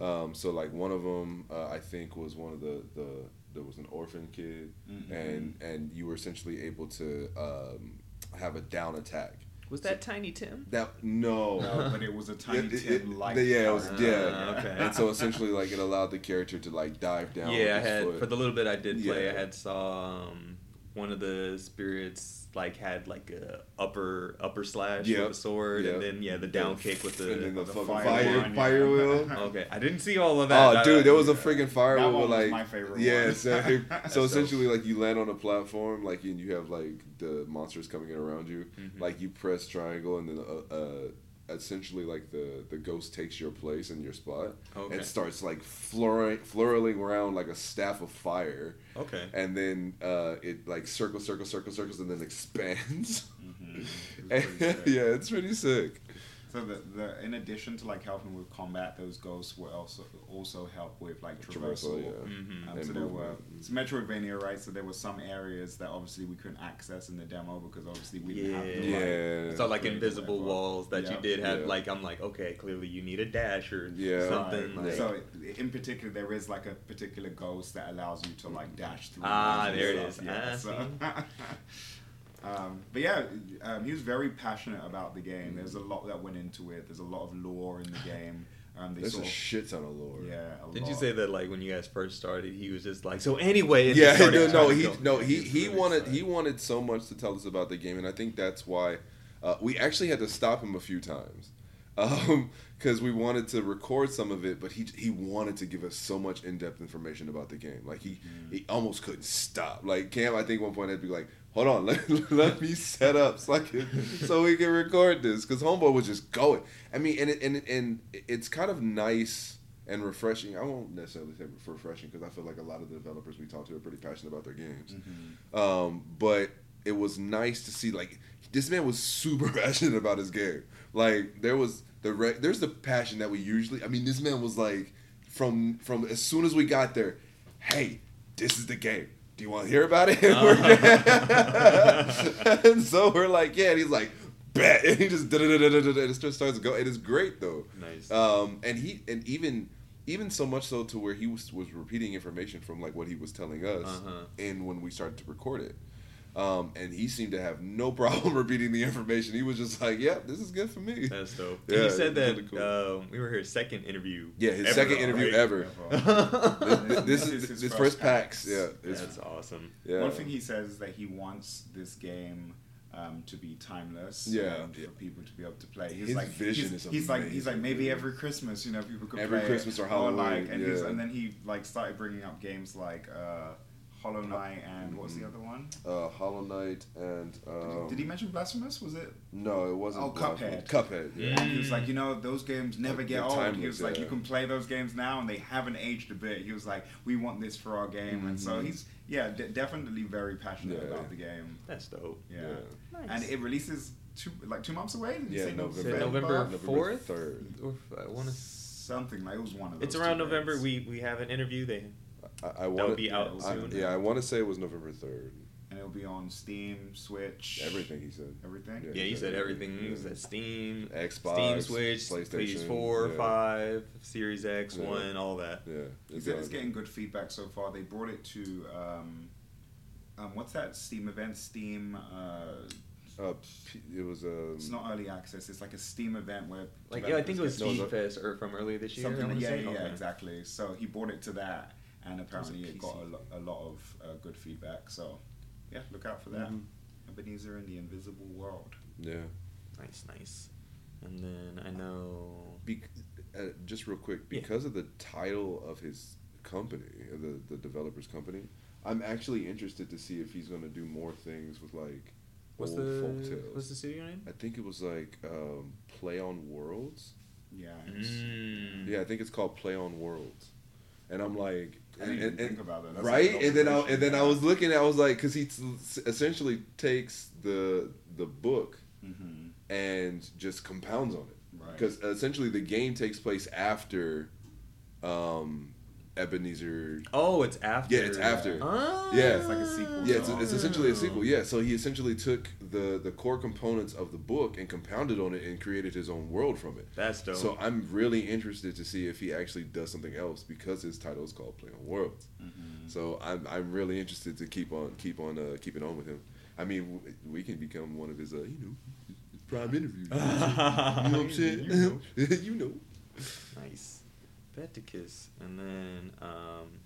Um, so like one of them, uh, I think was one of the the there was an orphan kid, Mhm. and and you were essentially able to um, have a down attack. Was that Tiny Tim? That no, No, but it was a tiny it- Tim it- like. yeah, it was Ah, yeah. okay. And so essentially, like it allowed the character to like dive down. yeah, I had foot. for the little bit I did play. yeah. I had saw um, one of the spirits like had like a upper upper slash Yep. with a sword, Yep. and then yeah, the down kick with and then the. the, the fire fire one, fire, yeah. wheel. Okay, I didn't see all of that. Oh, I- dude, there was a freaking fire That wheel one with was like my favorite yeah. one. So, so So- essentially, like you land on a platform, like and you have like the monsters coming in around you. Mhm. Like you press triangle, and then a, a, essentially like the the ghost takes your place in your spot Okay. and starts like flurry, flurling around like a staff of fire, Okay. and then uh, it like circles, circles, circles, circles, and then expands. Mhm. And- It yeah, it's pretty sick. So the, the in addition to like helping with combat, those ghosts will also also help with like traversal. Traversal, yeah. Mhm. Um, so there were it's Metroidvania, right? So there were some areas that obviously we couldn't access in the demo because obviously we didn't have the Yeah. like, Yeah. So like invisible walls that you did have, Yeah. like I'm like, okay, clearly you need a dash or Yeah. something. Right. Like, So in particular, there is like a particular ghost that allows you to like dash through. Ah, walls there it stuff, is. Yeah, Ah, so. um, but yeah, um, he was very passionate about the game. There's a lot that went into it. There's a lot of lore in the game. Um, they There's sort a of, shit ton of lore. yeah. A Did you lot. say that like when you guys first started, he was just like, so anyway, and yeah, no, no, he go- no, he He's he really wanted excited. he wanted so much to tell us about the game, and I think that's why uh, we actually had to stop him a few times because we wanted to record some of it, but he he wanted to give us so much in depth information about the game. Like he he almost couldn't stop. Like Cam, I think one point had to be like, "Hold on, let, let me set up so I can, so we can record this," because Homeboy was just going. I mean, and it, and it- and it's kind of nice and refreshing. I won't necessarily say refreshing because I feel like a lot of the developers we talk to are pretty passionate about their games. Mhm. Um, but it was nice to see like this man was super passionate about his game. Like there was the re- there's the passion that we usually. I mean, this man was like from from as soon as we got there, hey, this is the game. Do you want to hear about it? and so we're like, yeah. And he's like, bet. And he just da da da da da. And it just starts to go. It is great though. Nice. Um, and he and even even so much so to where he was was repeating information from like what he was telling us, Uh-huh. and when we started to record it. Um, and he seemed to have no problem repeating the information. He was just like, "Yep, this is good for me." That's dope. Yeah, and he said that really cool. um, we were here second interview. Yeah, his ever, second though, interview right? ever. Ever. This, this This is is his his first first PAX. PAX. Yeah, it's, That's awesome. yeah. One thing he says is that he wants this game um, to be timeless. Yeah. and for people to be able to play. He's His like, vision he's, is he's like, he's like maybe every Christmas, you know, people could Every play Christmas it, or Halloween, like, and, he's, yeah. and then he like started bringing up games like uh, Hollow Knight and what's the other one? uh, Hollow Knight and um, Did he mention Blasphemous? Was it? No, it wasn't. Oh, Cuphead. Cuphead. Yeah. And he was like, you know, those games never Like, get they're old. he was like, yeah. you can play those games now, and they haven't aged a bit. He was like, we want this for our game, and so Mhm. he's yeah, de- definitely very passionate Yeah. about the game. That's dope. Yeah, Yeah. and it releases two like two months away. Did you Yeah, say November. November November 4th? third. Or I want to. something like it was one of those. It's around November. dates. We we have an interview. They I, I that'll want be out yeah, I, soon. yeah, I want to say it was November third. and it'll be on Steam, Switch, Everything he said. everything. Yeah. Yeah, you said everything. Yeah. You said Steam, Xbox, Steam Switch, PlayStation, PS4, yeah. 5, Series X, Yeah. 1, all that. Yeah, He said it's getting good feedback so far. They brought it to um, um, what's that Steam event? Steam. Uh, Uh, it was a. it's not early access. It's like a Steam event where Like yeah, I think it was developers No, Steam Fest or from earlier this year. Something. Yeah, yeah, yeah, Okay. exactly. So he brought it to that, and apparently a it got a, PC. lo- a lot of uh, good feedback. So yeah, look out for that. Mhm. Ebenezer in the Invisible World. yeah. Nice, nice. And then I know. Bec- uh, just real quick, Yeah. because of the title of his company, uh, the the developer's company, I'm actually interested to see if he's going to do more things with like What's old the folk tales. what's the studio name? I think it was like um, Play on Worlds. Yeah. Mm. Yeah, I think it's called Play on Worlds. And I'm like, I and- and- think about that. That's right? and then I and then I was looking, I was like, because he s- essentially takes the the book Mhm. and just compounds on it. Right. Because essentially the game takes place after um, Ebenezer. Oh, it's after. Yeah, it's after. Ah. Yeah. It's like a sequel. Yeah, it's, Oh. it's essentially a sequel. Yeah, so he essentially took the the core components of the book and compounded on it and created his own world from it. That's dope. So I'm really interested to see if he actually does something else because his title is called Play on Worlds. Mhm. So I'm I'm really interested to keep on keep on uh, keeping on with him. I mean, we can become one of his uh, you know prime interviews. you know what I'm saying? You know. you know. Nice. Beticus. And then um,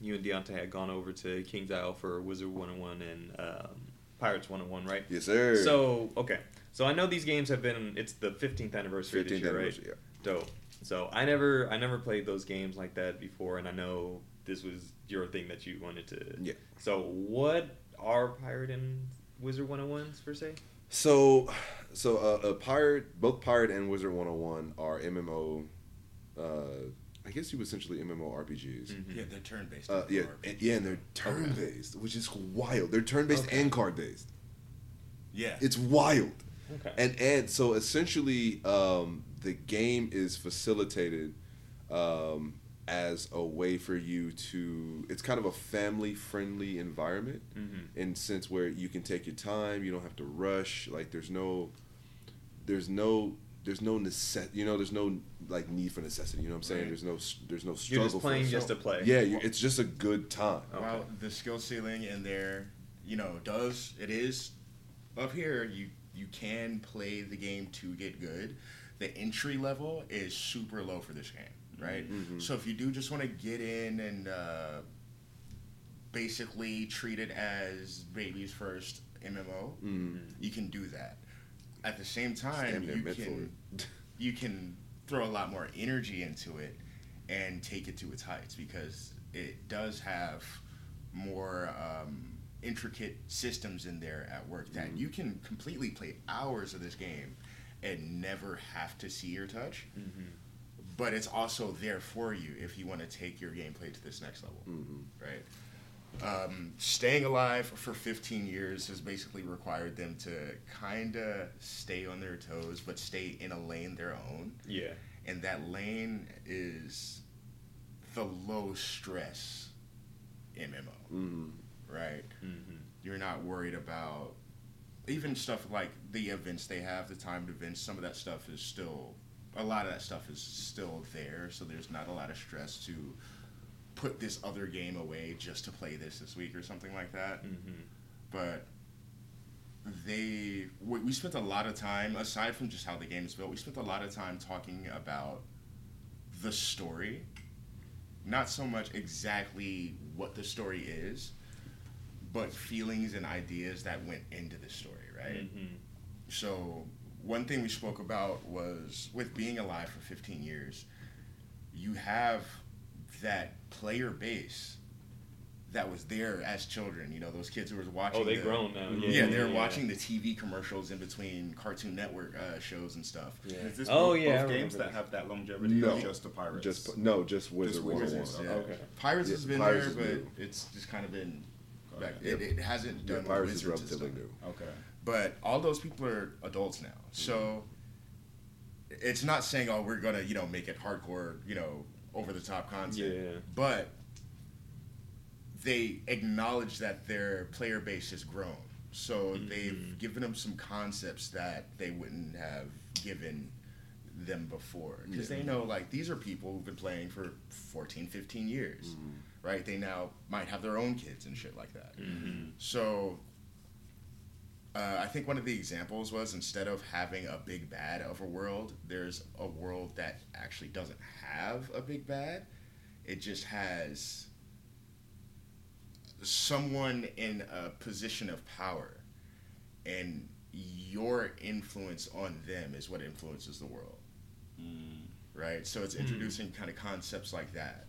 you and Deontay had gone over to KingsIsle for Wizard 101 and um, Pirates 101, right? Yes, sir. So, okay. So I know these games have been, it's the 15th anniversary 15th this year, anniversary, right? Dope. So I never, I never played those games like that before, and I know this was your thing that you wanted to. Yeah. So what are Pirate and Wizard 101s per se? So so uh, a pirate, both pirate and wizard 101 are MMO. Uh, I guess you would essentially MMO RPGs. Mhm. Yeah, they're turn based. Uh, yeah, and, yeah, and they're turn based, which is wild. They're turn based Okay. and card based. Yeah. It's wild. Okay. And and so essentially, um, the game is facilitated um, as a way for you to. It's kind of a family friendly environment Mhm. in sense where you can take your time. You don't have to rush. Like there's no, there's no. There's no necess- you know. There's no like need for necessity. You know what I'm saying? Right. There's no. There's no struggle. You're just playing for it. just to play. Yeah, you, it's just a good time. Okay. While the skill ceiling in there, you know, does it is up here. You you can play the game to get good. The entry level is super low for this game, right? Mhm. So if you do just want to get in and uh, basically treat it as baby's first MMO, Mm. you can do that. At the same time, you can it. You can throw a lot more energy into it and take it to its heights because it does have more um, intricate systems in there at work that you can completely play hours of this game and never have to see or touch. Mhm. But it's also there for you if you want to take your gameplay to this next level, Mhm. right? Um, staying alive for 15 years has basically required them to kind of stay on their toes, but stay in a lane their own Yeah. and that lane is the low stress MMO, Mhm. right? Mhm. You're not worried about even stuff like the events they have, the timed events. Some of that stuff is still, a lot of that stuff is still there, so there's not a lot of stress to put this other game away just to play this this week or something like that Mhm. but they we, we spent a lot of time aside from just how the game is built we spent a lot of time talking about the story not so much exactly what the story is but feelings and ideas that went into the story right Mhm. so one thing we spoke about was with being alive for 15 years you have that player base that was there as children you know those kids who were watching Oh, they the- grown now. Yeah. yeah, they were yeah. watching the TV commercials in between Cartoon Network uh, shows and stuff. Yeah. Is this Oh, both, yeah, both games that have that longevity No. or just the Pirates? Just no, just Wizard One Wizards, One. yeah. Okay. Pirates Yeah, has been Pirates there, is but new. it's just kind of been Okay. back. It, it hasn't Yeah, done what Pirates is Wizards relatively new. Okay. But all those people are adults now, so it's not saying oh we're gonna you know make it hardcore you know over the top content. Yeah. But they acknowledge that their player base has grown, so they've Mhm. given them some concepts that they wouldn't have given them before because they know like these are people who've been playing for 14 15 years right they now might have their own kids and shit like that Mhm. so uh, I think one of the examples was instead of having a big bad of a world, there's a world that actually doesn't have a big bad. It just has someone in a position of power, and your influence on them is what influences the world, right? So it's introducing kind of concepts like that.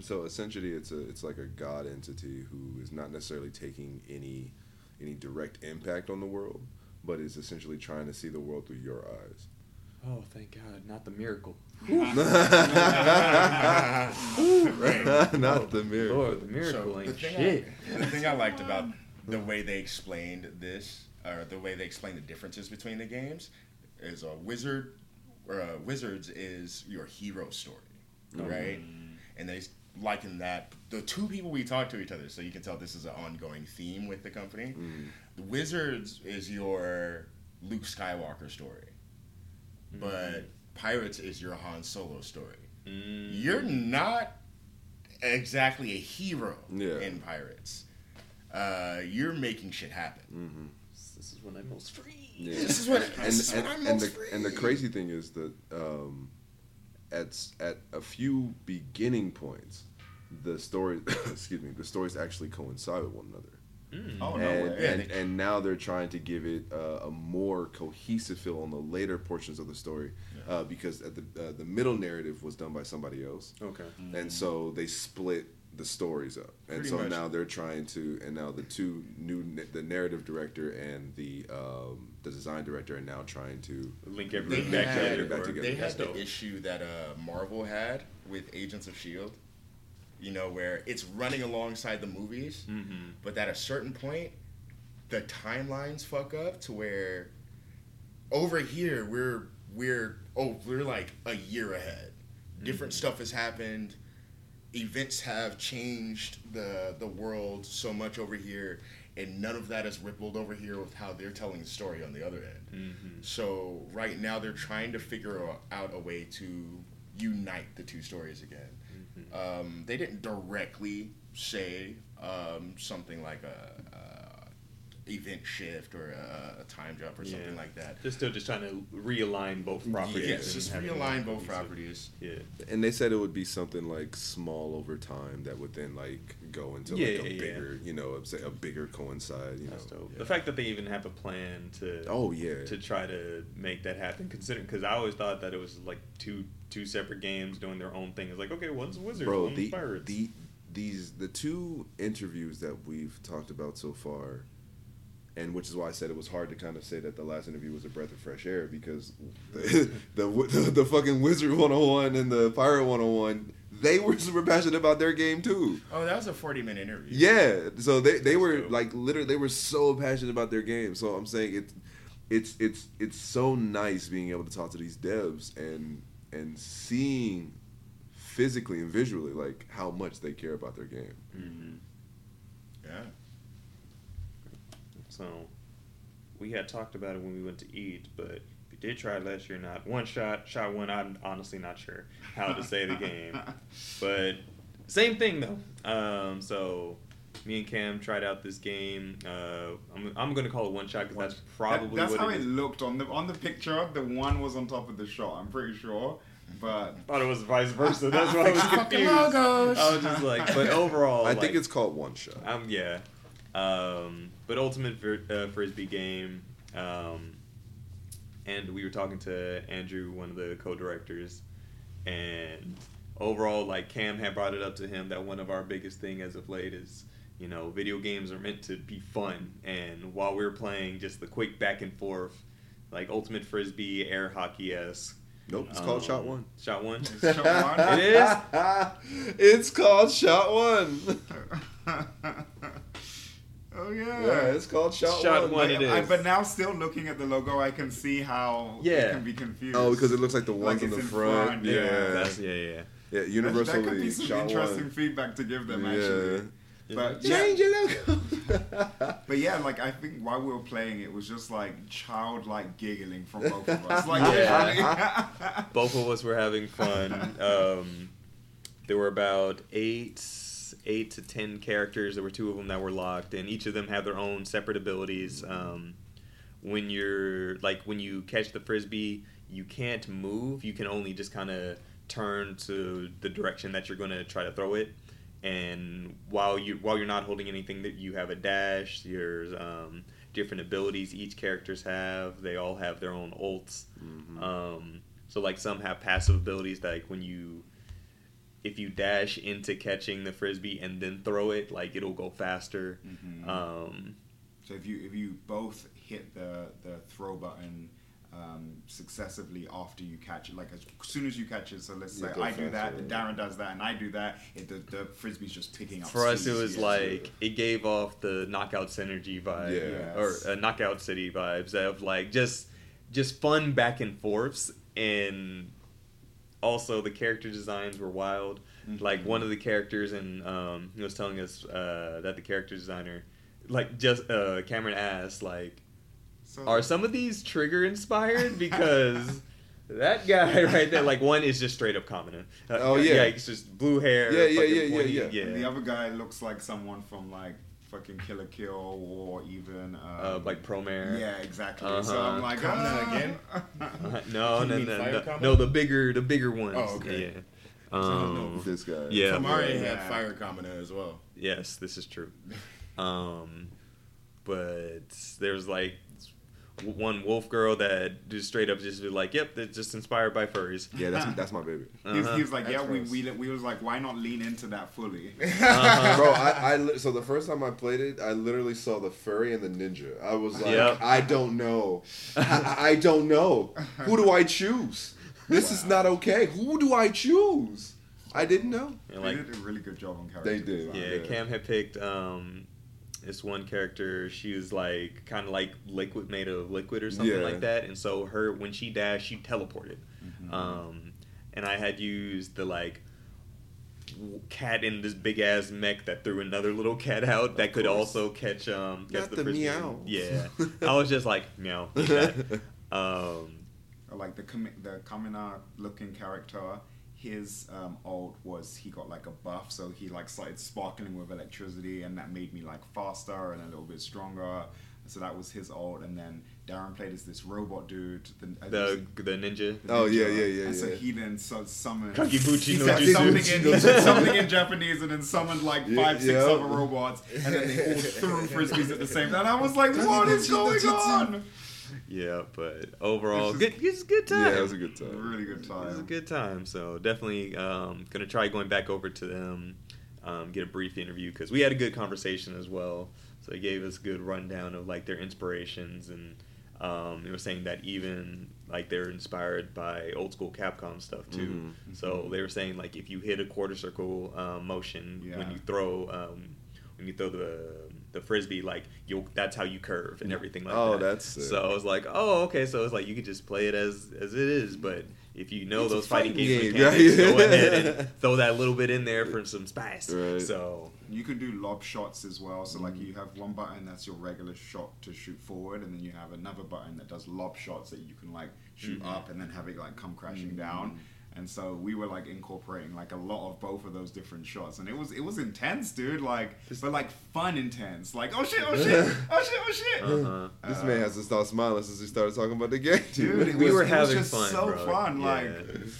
So essentially, it's a it's like a god entity who is not necessarily taking any any direct impact on the world, but is essentially trying to see the world through your eyes. Oh, thank God, not the miracle. not the miracle. Lord, the miracle So ain't thing, shit. I, the thing I liked about um, the way they explained this, or the way they explained the differences between the games, is a wizard, or a wizards is your hero story, mm-hmm. right? And they liken that the two people we talk to each other, so you can tell this is an ongoing theme with the company. The wizards is your Luke Skywalker story, but pirates is your Han Solo story Mm. you're not exactly a hero Yeah. in Pirates. Uh, you're making shit happen. hmm This is when I'm most free. Yeah. This is what- and is and, what I'm and most the and the crazy thing is that um, at at a few beginning points, the story excuse me the stories actually coincide with one another. Mm. Oh, no and, way. and, Yeah, and now they're trying to give it uh, a more cohesive feel on the later portions of the story uh, because at the uh, the middle narrative was done by somebody else, Okay. and so they split the stories up, and Pretty so much. now they're trying to, and now the two new, the narrative director and the um, the design director are now trying to. Link everything back had, together. back or- together. they had That's the dope. issue that uh, Marvel had with Agents of Shield. You know, where it's running alongside the movies, Mhm. but at a certain point, the timelines fuck up to where over here we're we're oh we're like a year ahead. Different stuff has happened. Events have changed the the world so much over here, and none of that has rippled over here with how they're telling the story on the other end. Mhm. So right now they're trying to figure out a way to unite the two stories again. Um, they didn't directly say um, something like a, a event shift or a, a time jump or something Yeah. like that. They're still just trying to realign both properties. Yes, and just realign both properties. Yeah. And they said it would be something like small over time that would then like go into like Yeah, a yeah, yeah. bigger, you know, say a bigger coincide. You That's know, dope. Yeah. The fact that they even have a plan to Oh yeah. to try to make that happen, considering because I always thought that it was like two two separate games doing their own thing. It's like okay, one's Wizards, bro one's the, Pirates. the these the two interviews that we've talked about so far and which is why I said it was hard to kind of say that the last interview was a breath of fresh air because the the, the, the fucking wizard 101 and the pirate 101 they were super passionate about their game too Oh, that was a forty-minute interview. yeah so they, they were dope. like literally they were so passionate about their game so i'm saying it's it's it's it's so nice being able to talk to these devs and and seeing physically and visually like how much they care about their game hmm Yeah. So we had talked about it when we went to eat, but if you did try it last year, not one shot, shot one. I'm honestly not sure how to say the game, but same thing though. Um, so me and Cam tried out this game. Uh, I'm, I'm gonna call it one shot because that's probably That- that's what how it it is. looked on the on the picture. The one was on top of the shot. I'm pretty sure, but I thought it was vice versa. That's why I was Fucking confused. I was just like, but overall, i think it's called one shot Um, yeah. Um, but ultimate fr- uh, frisbee game. Um, and we were talking to Andrew, one of the co-directors, and overall, like Cam had brought it up to him that one of our biggest thing as of late is, you know, video games are meant to be fun, and while we are playing, just the quick back and forth, like ultimate frisbee, air hockey esque. nope it's called shot one Shot one. It's shot one? It is? it's called shot one oh yeah. yeah it's called shot, Shot one, one it I, but now, still looking at the logo, I can see how Yeah. it can be confused. oh because it looks like the ones Like in the front, front, yeah yeah. That's, yeah, yeah. yeah That- universally that could be some shot interesting one feedback to give them yeah. actually. But yeah, change your logo but yeah, like I think while we were playing, it was just like childlike giggling from both of us. Like Yeah. both of us were having fun. Um, there were about eight, eight to ten characters. There were two of them that were locked, and each of them have their own separate abilities. Um, when you're like when you catch the frisbee, you can't move. You can only just kind of turn to the direction that you're going to try to throw it. And while you while you're not holding anything, that you have a dash. There's um, different abilities each characters have. They all have their own ults. Um, so like some have passive abilities that like when you if you dash into catching the frisbee and then throw it, like it'll go faster. Mhm. Um, So if you if you both hit the the throw button um, successively after you catch it, like as soon as you catch it, so let's You say go I do that, faster, and. Darren does that, and I do that, it, the the frisbee's just picking up. for us, it was Yeah. like it gave off the knockout synergy vibe, Yeah. or uh, knockout city vibes of like just just fun back and forths, and also the character designs were wild. Mhm. Like one of the characters, and um, he was telling us uh, that the character designer, like just uh, Cameron asked, like, So- are some of these trigger inspired? Because that guy right there, like one is just straight up Kamina. Uh, Oh, yeah. yeah, it's just blue hair. Yeah, yeah, yeah, yeah, yeah. And the other guy looks like someone from like fucking Kill la Kill or even um, Uh, like Promare. Yeah, exactly. Uh-huh. So I'm like, Kamina ah. again? No, no, no, no, no, the bigger, the bigger ones. Oh, okay. Yeah. Um, this guy Yeah. Tamari Yeah. had fire commoner as well. yes, this is true. Um, but there's like w- one wolf girl that just straight up just be like, "Yep, they're just inspired by furries." Yeah, that's that's my baby. He was, Uh-huh. he was like, yeah, we, we we was like, why not lean into that fully? Uh-huh. Bro, I, I so the first time I played it, I literally saw the furry and the ninja. I was like, Yep. I don't know, I, I don't know. Who do I choose? This is not okay. Who do I choose? I didn't know. And, they did a really good job on character They did. yeah, Yeah. Cam had picked um, this one character. She was like kind of like liquid, made of liquid or something Yeah. like that. And so her when she dashed, she teleported. Mhm. Um, and I had used the like cat in this big ass mech that threw another little cat out that could also catch um catch Not the, the meow. Yeah, I was just like meow. um, like the Kami- the Kamina looking character, his um, ult was he got like a buff, so he like started sparkling with electricity, and that made me like faster and a little bit stronger. So that was his alt, and then Darren played as this robot dude. The, uh, the the ninja. the Oh, yeah, yeah, yeah, And so yeah. he then so summoned. Kakibuchi no Jutsu. something in, something in Japanese, and then summoned like Yeah, five, six yeah. other robots, and then they all threw frisbees at the same time. And I was like, what is going on? Yeah, but overall, It's good. It's a good time. Yeah, it was a good time. really good It was a good time. So definitely um, gonna try going back over to them, um, get a brief interview because we had a good conversation as well. So they gave us a good rundown of like their inspirations and um, they were saying that even like they're inspired by old school Capcom stuff too. Mhm. So they were saying like if you hit a quarter circle um, motion when you throw um, when you throw the the frisbee like you will that's how you curve and everything like Oh, that. that's sick. so I was like, oh okay, so it's like you could just play it as as it is, but if you know It's those fighting fighting games game, mechanics, yeah. go ahead and throw that little bit in there for some spice. Right. So You can do lob shots as well. So Mm. like you have one button that's your regular shot to shoot forward, and then you have another button that does lob shots that you can like shoot Mhm. up and then have it like come crashing Mm. down. And so we were like incorporating like a lot of both of those different shots, and it was it was intense, dude. Like, but like fun intense. Like, oh shit, oh shit, oh shit, oh shit. uh-huh. This man has to start smiling since he started talking about the game. dude. It We was, were it having was just fun, so bro. fun. Like Yeah.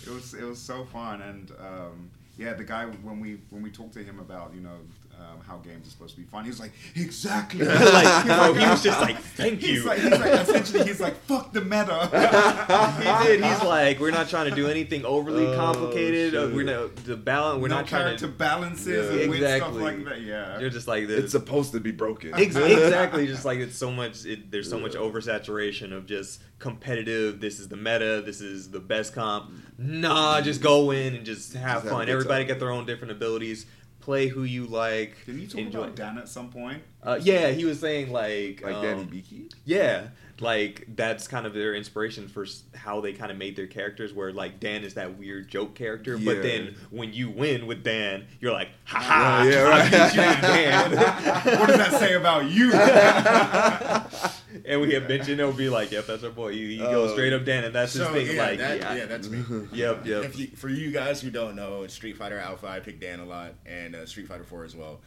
it was it was so fun, and um, yeah, the guy when we when we talked to him about you know um, how games are supposed to be fun, he was like exactly. like, bro, he was just like, thank He's you. like, he's like, essentially, he's like, fuck the meta. he did. He's like, we're not trying to do anything overly Oh, complicated. Uh, shit. we're not the balance. We're no not trying to. balances Yeah. and weird stuff Exactly. like that. Yeah. You're just like the, It's supposed to be broken. Ex- exactly just like it's so much it, there's so much Yeah. oversaturation of just competitive this is the meta this is the best comp nah just go in and just have Just fun good everybody time. got their own different abilities play who you like Didn't you talk enjoy about Dan at some point? uh, yeah he was saying like Like um, Dan Hibiki? yeah like that's kind of their inspiration for how they kind of made their characters where like dan is that weird joke character Yeah. but then when you win with dan you're like ha ha Yeah, yeah, right. beat you, Dan. what does that say about you? and we have mentioned it'll be like, yep, that's our boy. He, he goes Oh. straight up Dan, and that's his So thing. yeah, like, that, yeah, yeah, that's me. yep, yep. If you, for you guys who don't know, Street Fighter Alpha, I pick Dan a lot, and uh, Street Fighter 4 as well.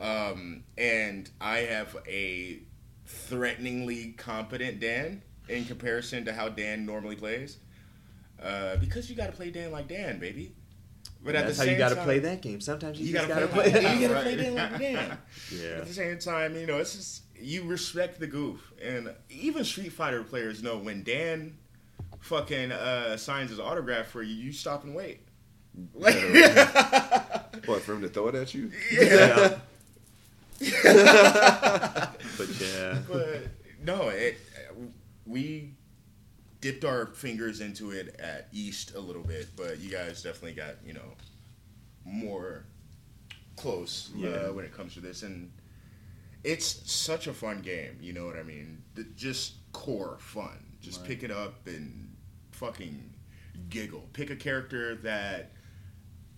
Um, and I have a threateningly competent Dan in comparison to how Dan normally plays. Uh, because you got to play Dan like Dan, baby. But at that's the how you got to play that game. Sometimes you, You just gotta, got play, play. you gotta Right. play Dan like Dan. yeah, At the same time, you know, it's just you respect the goof, and even Street Fighter players know when Dan fucking uh, signs his autograph for you, you stop and wait. Like, What, for him to throw it at you? yeah. but yeah, but no, it we dipped our fingers into it at East a little bit, but you guys definitely got you know more close Yeah. uh, when it comes to this, and it's such a fun game. You know what I mean? The, just core fun. Just Right. pick it up and fucking giggle. Pick a character that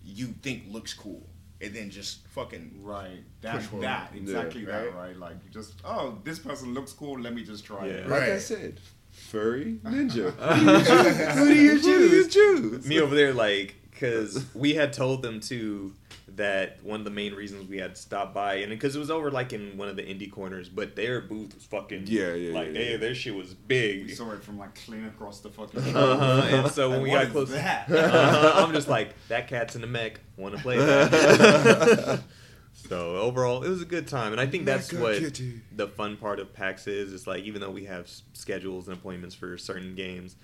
you think looks cool, and then just fucking right. That, Push that exactly Yeah. that. Right. Right. Like you just oh this person looks cool. Let me just try it. Yeah. Like I said, furry ninja. who do you Who do you choose? me over there, like, because we had told them too that one of the main reasons we had stopped by, and because it was over like in one of the indie corners, but their booth was fucking Yeah, yeah, like yeah, they, yeah. their shit was big. We big. saw it from like clean across the fucking. Uh-huh. And so when Like, we what got is close, that? uh-huh, I'm just like that cat's in the mech. Want to play that? So overall, it was a good time, and I think that's what Kitty. the fun part of PAX is. It's like even though we have schedules and appointments for certain games,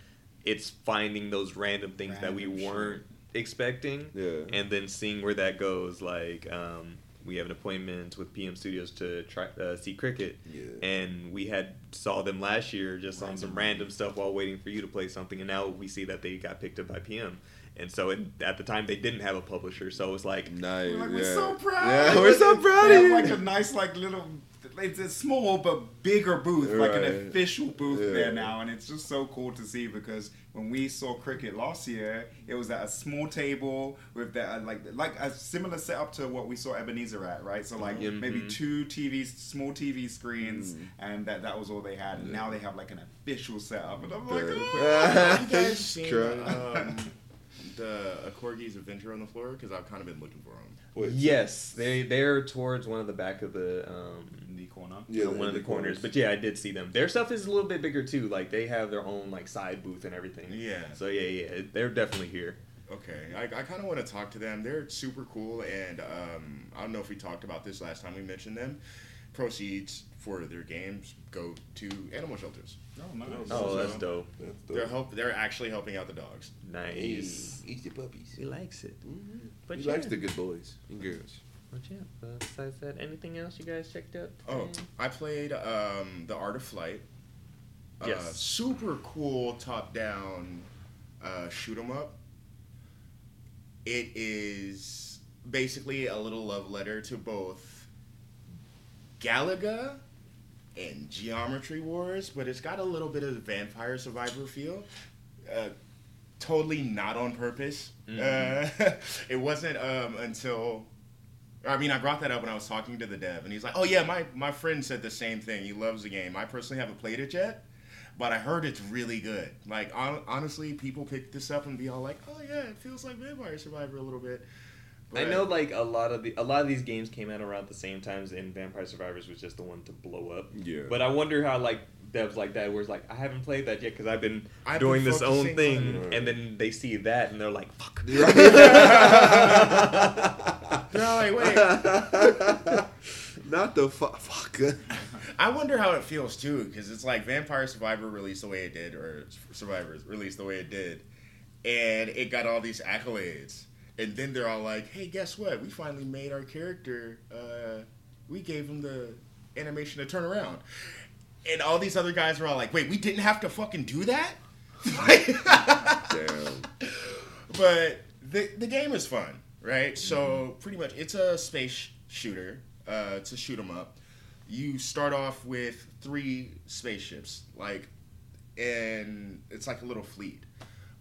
it's finding those random things that we Random shit. Weren't expecting, Yeah. and then seeing where that goes. Like um, we have an appointment with PM Studios to try uh, see cricket, Yeah. and we had saw them last year just on some random stuff while waiting for you to play something, and now we see that they got picked up by PM. And so it, at the time they didn't have a publisher, so it was like Nice. We're, like, yeah. we're so proud. Yeah, we're so proud They of have you. like a nice, like little. It's a small but bigger booth, like an official booth Yeah. there now, and it's just so cool to see because when we saw cricket last year, it was at a small table with that like like a similar setup to what we saw Ebenezer at, right? So like Mhm. maybe two TVs, small TV screens, Mm. and that that was all they had. And now they have like an official setup, and I'm like, oh. You guys seen um, the a Corgi's Adventure on the floor? Because I've kind of been looking for them. Wait, Yes, they they're towards one of the back of the um in the corner. Yeah, on one of the corners. But yeah, I did see them. Their stuff is a little bit bigger too. Like they have their own like side booth and everything. Yeah. So yeah, yeah, they're definitely here. Okay, I, I kind of want to talk to them. They're super cool, and um, I don't know if we talked about this last time we mentioned them. Proceeds for their games go to animal shelters. Oh, nice. Oh, So- that's dope. That's They're dope. help. They're actually helping out the dogs. Nice. Eat the puppies. He likes it. But He yeah. likes the good boys and girls. But yeah. Uh, besides that, anything else you guys checked out? Oh, I played um, the Art of Flight. Uh, Yes. super cool top-down uh, shoot 'em up. It is basically a little love letter to both Galaga and Geometry Wars, but it's got a little bit of the Vampire Survivor feel. Uh, totally not on purpose. Uh, it wasn't um, until I mean, I brought that up when I was talking to the dev, and he's like, "Oh yeah, my my friend said the same thing. He loves the game. I personally haven't played it yet, but I heard it's really good. Like hon- honestly, people pick this up and be all like, "Oh yeah, it feels like Vampire Survivor a little bit." I know like a lot of the a lot of these games came out around the same times, and Vampire Survivors was just the one to blow up. Yeah. But I wonder how like devs like that, where it's like I haven't played that yet because I've been I've doing been this own thing, on- and then they see that and they're like, "Fuck." They're all like, "Wait." Not the fuck. Fuck. I wonder how it feels too, because it's like Vampire Survivor released the way it did, or Survivors released the way it did, and it got all these accolades, and then they're all like, "Hey, guess what? We finally made our character. Uh, we gave him the animation to turn around." And all these other guys were all like, "Wait, we didn't have to fucking do that." Damn. but the the game is fun, right? So pretty much, it's a space shooter. Uh, it's a shoot 'em up. You start off with three spaceships, like, and it's like a little fleet.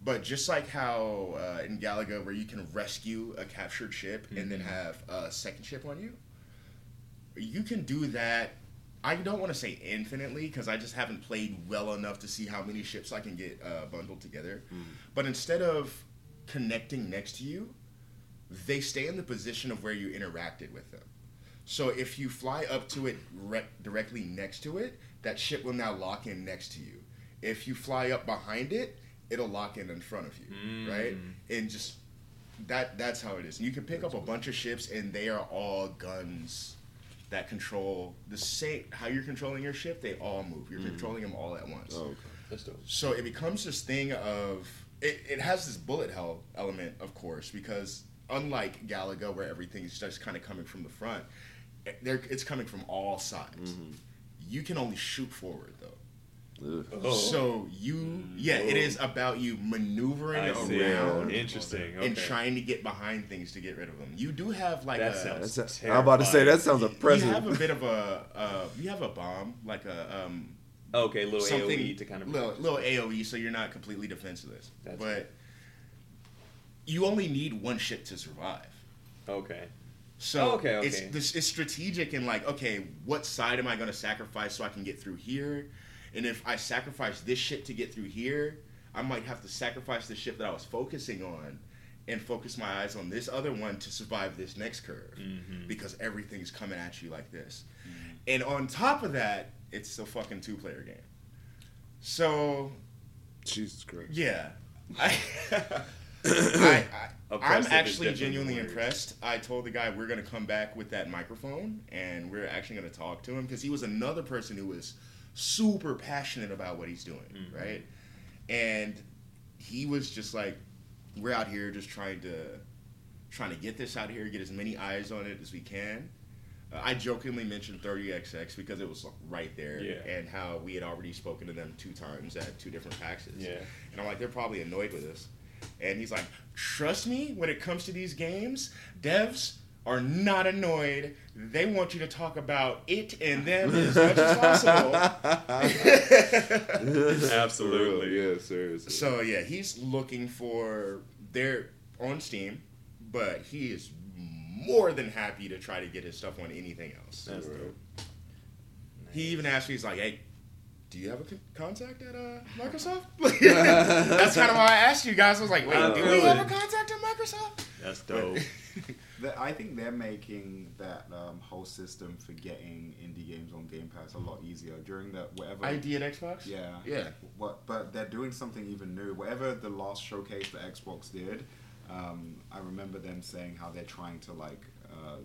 But just like how uh, in Galaga, where you can rescue a captured ship and then have a second ship on you, you can do that. I don't want to say infinitely because I just haven't played well enough to see how many ships I can get uh, bundled together. But instead of connecting next to you, they stay in the position of where you interacted with them. So if you fly up to it re- directly next to it, that ship will now lock in next to you. If you fly up behind it, it'll lock in in front of you, Mm. right? And just that that's how it is. And you can pick up a bunch of ships and they are all guns that control the same how you're controlling your ship, they all move. You're mm-hmm. controlling them all at once. Oh, okay. That's dope. So it becomes this thing of it, it has this bullet hell element, of course, because unlike Galaga where everything's just kind of coming from the front, eh, there it's coming from all sides. Mm-hmm. You can only shoot forward though. Ugh. Oh. So you yeah, it is about you maneuvering I around Interesting. Okay. and trying to get behind things to get rid of them. You do have like That a sounds That's a, I'm about to say that sounds a present. you have a bit of a uh, you have a bomb like a um, Okay, little something AOE to kind of little, little AOE, so you're not completely defenseless. That's but you only need one ship to survive. Okay. So Oh, okay, okay. it's this it's strategic and like, okay, what side am I going to sacrifice so I can get through here? And if I sacrifice this ship to get through here, I might have to sacrifice the ship that I was focusing on and focus my eyes on this other one to survive this next curve Mhm. because everything's coming at you like this. And on top of that, it's a fucking two player game. So Jesus Christ. yeah. I, I, I, I'm actually genuinely than impressed. I told the guy we're gonna come back with that microphone, and we're actually gonna talk to him because he was another person who was super passionate about what he's doing, Mhm. right? And he was just like, "We're out here just trying to trying to get this out here, get as many eyes on it as we can." Uh, I jokingly mentioned 30XX because it was right there, Yeah. and how we had already spoken to them two times at two different PAXs. Yeah. And I'm like, they're probably annoyed with us. And he's like, trust me, when it comes to these games, devs are not annoyed. They want you to talk about it and them as much as possible. Absolutely. Yeah, seriously. so yeah, he's looking for they're on Steam, but he is more than happy to try to get his stuff on anything else. That's Right. dope. He even asked me, he's like, hey, do you have a con- contact at uh, Microsoft? That's kind of why I asked you guys. I was like, wait, I do feel we have a contact at Microsoft? That's dope. The- I think they're making that um, whole system for getting indie games on Game Pass a lot easier during the whatever. ID at Xbox? Yeah. Yeah. What? But they're doing something even new. Whatever the last showcase that Xbox did, um, I remember them saying how they're trying to like uh,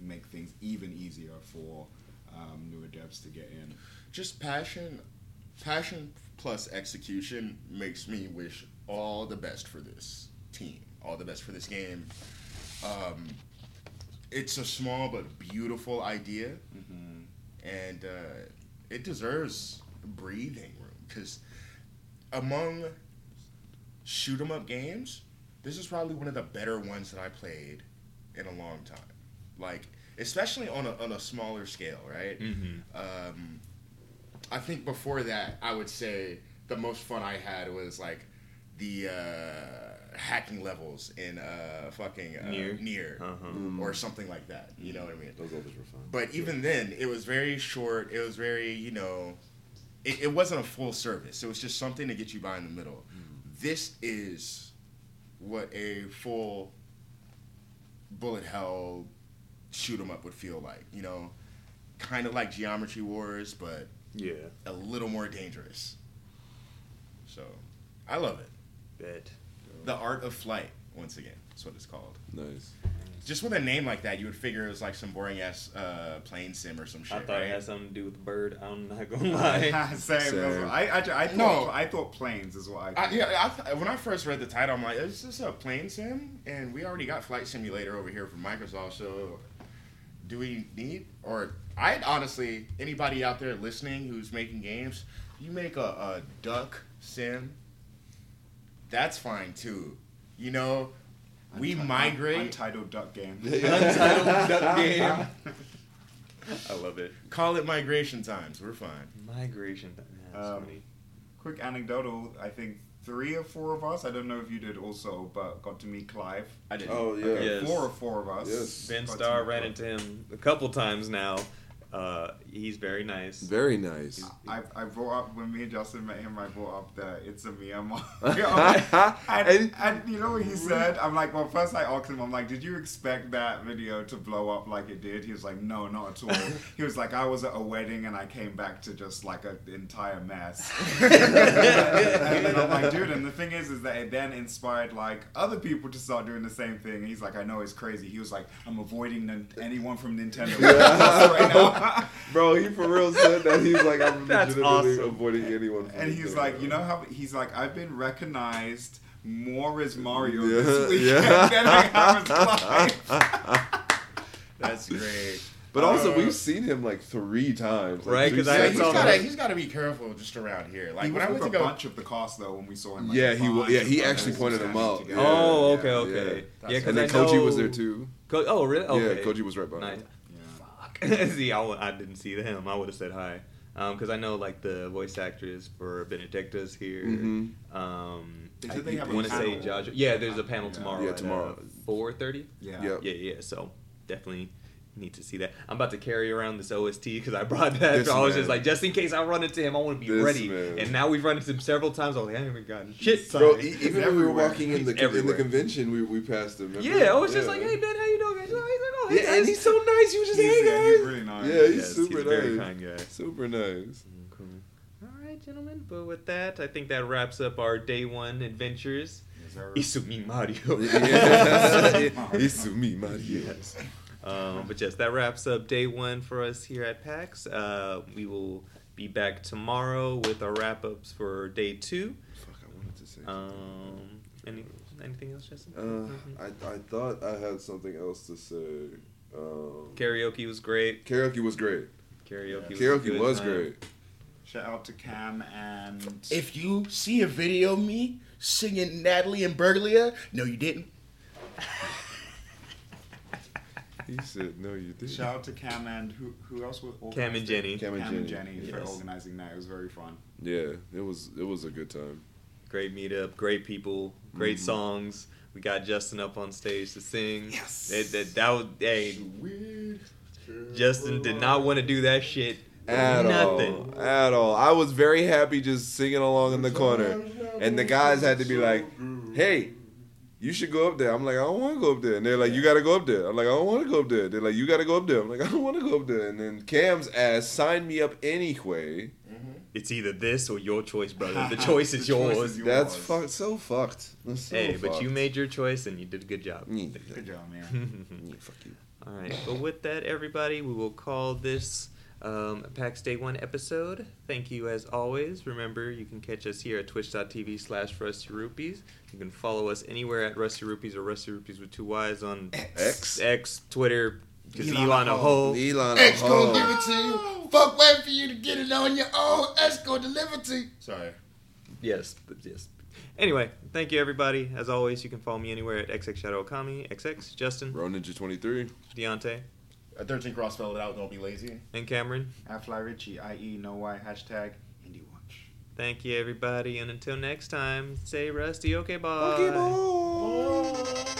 make things even easier for um, newer devs to get in. Just passion, passion plus execution makes me wish all the best for this team, all the best for this game. Um, it's a small but beautiful idea, Mm-hmm. and uh, it deserves breathing room because among shoot 'em up games, this is probably one of the better ones that I played in a long time. Like, especially on a on a smaller scale, right? Mm-hmm. Um, I think before that, I would say the most fun I had was like the uh, hacking levels in uh, fucking uh, Nier. near Uh-huh. Mm. or something like that. You know what I mean? Those others were fun. But even then, it was very short. It was very, you know, it, it wasn't a full service. It was just something to get you by in the middle. This is what a full bullet hell shoot 'em up would feel like. You know, kind of like Geometry Wars, but Yeah. a little more dangerous. So, I love it. Bet. The Art of Flight, once again, that's what it's called. nice. Just with a name like that, you would figure it was like some boring ass uh, plane sim or some shit. I thought right? it had something to do with the bird. I'm not gonna lie. Same. Same. I, I, I thought No. I thought planes is what I. I, yeah, I, th- when I first read the title, I'm like, is this a plane sim? And we already got Flight Simulator over here from Microsoft, so do we need? Or I honestly, anybody out there listening who's making games, you make a, a duck sim, that's fine too. You know, we Unti- migrate. Untitled Duck Game. Untitled duck game. I love it. Call it migration times. We're fine. Migration. That's Um, funny. Quick anecdotal. I think three or four of us. I don't know if you did also, but got to meet Clive. I didn't. Oh yeah. Okay. Yes. Four or four of us. Yes. Ben Starr ran into him a couple times now. Uh, he's very nice. Very nice. I, I brought up when me and Justin met him. I brought up the it's a Myanmar. and, And- and you know what he said? I'm like, well, first I asked him, I'm like, did you expect that video to blow up like it did? He was like, no, not at all. he was like, I was at a wedding and I came back to just like an entire mess. and then I'm like, dude, and the thing is, is that it then inspired like other people to start doing the same thing. And he's like, I know it's crazy. He was like, I'm avoiding nin- anyone from Nintendo right now. Bro, he for real said that. He's like, I'm That's legitimately awesome. avoiding anyone. from And he's Nintendo. like, you know how he's like, I've been recognized more as Mario Yeah, this weekend yeah. than I have as Clive. That's great. But also, Uh, we've seen him like three times. Like, Right, three 'cause I Yeah, sets he's saw got to he's got to be careful just around here. Like he when I with went a to go, bunch of the cost though when we saw him. Like, Yeah, he wa- bunch yeah, he actually pointed them gathered out. together. oh, Yeah, okay, okay. yeah. Yeah, And then I Koji was there too. Co- oh, really? Okay. Yeah, Koji was right behind. Nice. him. Yeah. Fuck. See, I, w- I didn't see him. I would have said hi. Because I know, like, the voice actress for Benedicta's here. Mhm. Um, I they have a want to say panel. Joshua. Yeah, there's a panel Yeah. tomorrow. Yeah, at, tomorrow. Uh, 4.30? Yeah. Yep. Yeah, yeah. So, definitely need to see that. I'm about to carry around this OST because I brought that. This so I was man. just like, just in case I run into him, I want to be This ready. man. And now we've run into him several times. I was like, I haven't even gotten shit Bro, signed. e- even when we were walking in the in the convention, we, we passed him. remember? yeah, I was just like, hey, Ben, how you doing? He's like, Yeah, guys. and he's so nice. You just, He's, hey, yeah, he's guys. really nice. Yeah, he's Yes, super he's a very nice. kind guy. Super nice. Cool. All right, gentlemen. But with that, I think that wraps up our day one adventures. Yes, Is Isumi Mario. yeah. it's me, Mario. Yes. Um, but yes, that wraps up day one for us here at PAX. Uh, we will be back tomorrow with our wrap ups for day two. Fuck, I wanted to say. Um, any anything else, Justin? Uh, I, I thought I had something else to say. Um, Karaoke was great. karaoke was great. Karaoke was, Karaoke was time. great. Shout out to Cam and If you see a video of me singing Natalie Imbruglia, no, you didn't. He said, "No, you didn't." shout out to Cam and who who else was Cam and Jenny. Cam and Cam and Jenny. Jenny for organizing that. It was very fun. Yeah, it was. It was a good time. Great meetup, great people, great Mhm. songs. We got Justin up on stage to sing. Yes. That, that, that was, hey, Justin did not want to do that shit. At Nothing. all. At all. I was very happy just singing along in the corner, and the guys had to be like, "Hey." You should go up there. I'm like, I don't want to go up there. And they're like, you got to go up there. I'm like, I don't want to go up there. They're like, you got to go up there. I'm like, I don't want to go up there. And then Cam's ass signed me up anyway. It's either this or your choice, brother. The choice is The choice yours. is yours. That's fuck, so fucked. That's so hey, but you made your choice and you did a good job. Yeah. Good job, man. Yeah, fuck you. All right. But with that, everybody, we will call this um, PAX Day 1 episode. Thank you as always. Remember, you can catch us here at twitch.tv slash Rusty Rupees. You can follow us anywhere at Rusty Rupees or Rusty Rupees with two Y's on X. X, Twitter, because Elon Elon a a hoe. Elon. X gonna give it to you. Fuck waiting for you to get it on your own. X gonna deliver to you. Sorry. Yes, but yes. Anyway, thank you, everybody. As always, you can follow me anywhere at XX Shadow Okami, XX, Justin, Bro Ninja 23. Deontay, A 13 cross spell it out. Don't be lazy. and Cameron. Fly Richie, IE, no Y, hashtag Indie Watch. Thank you, everybody, and until next time, say Rusty, okay, bye. Okay, boy. Bye.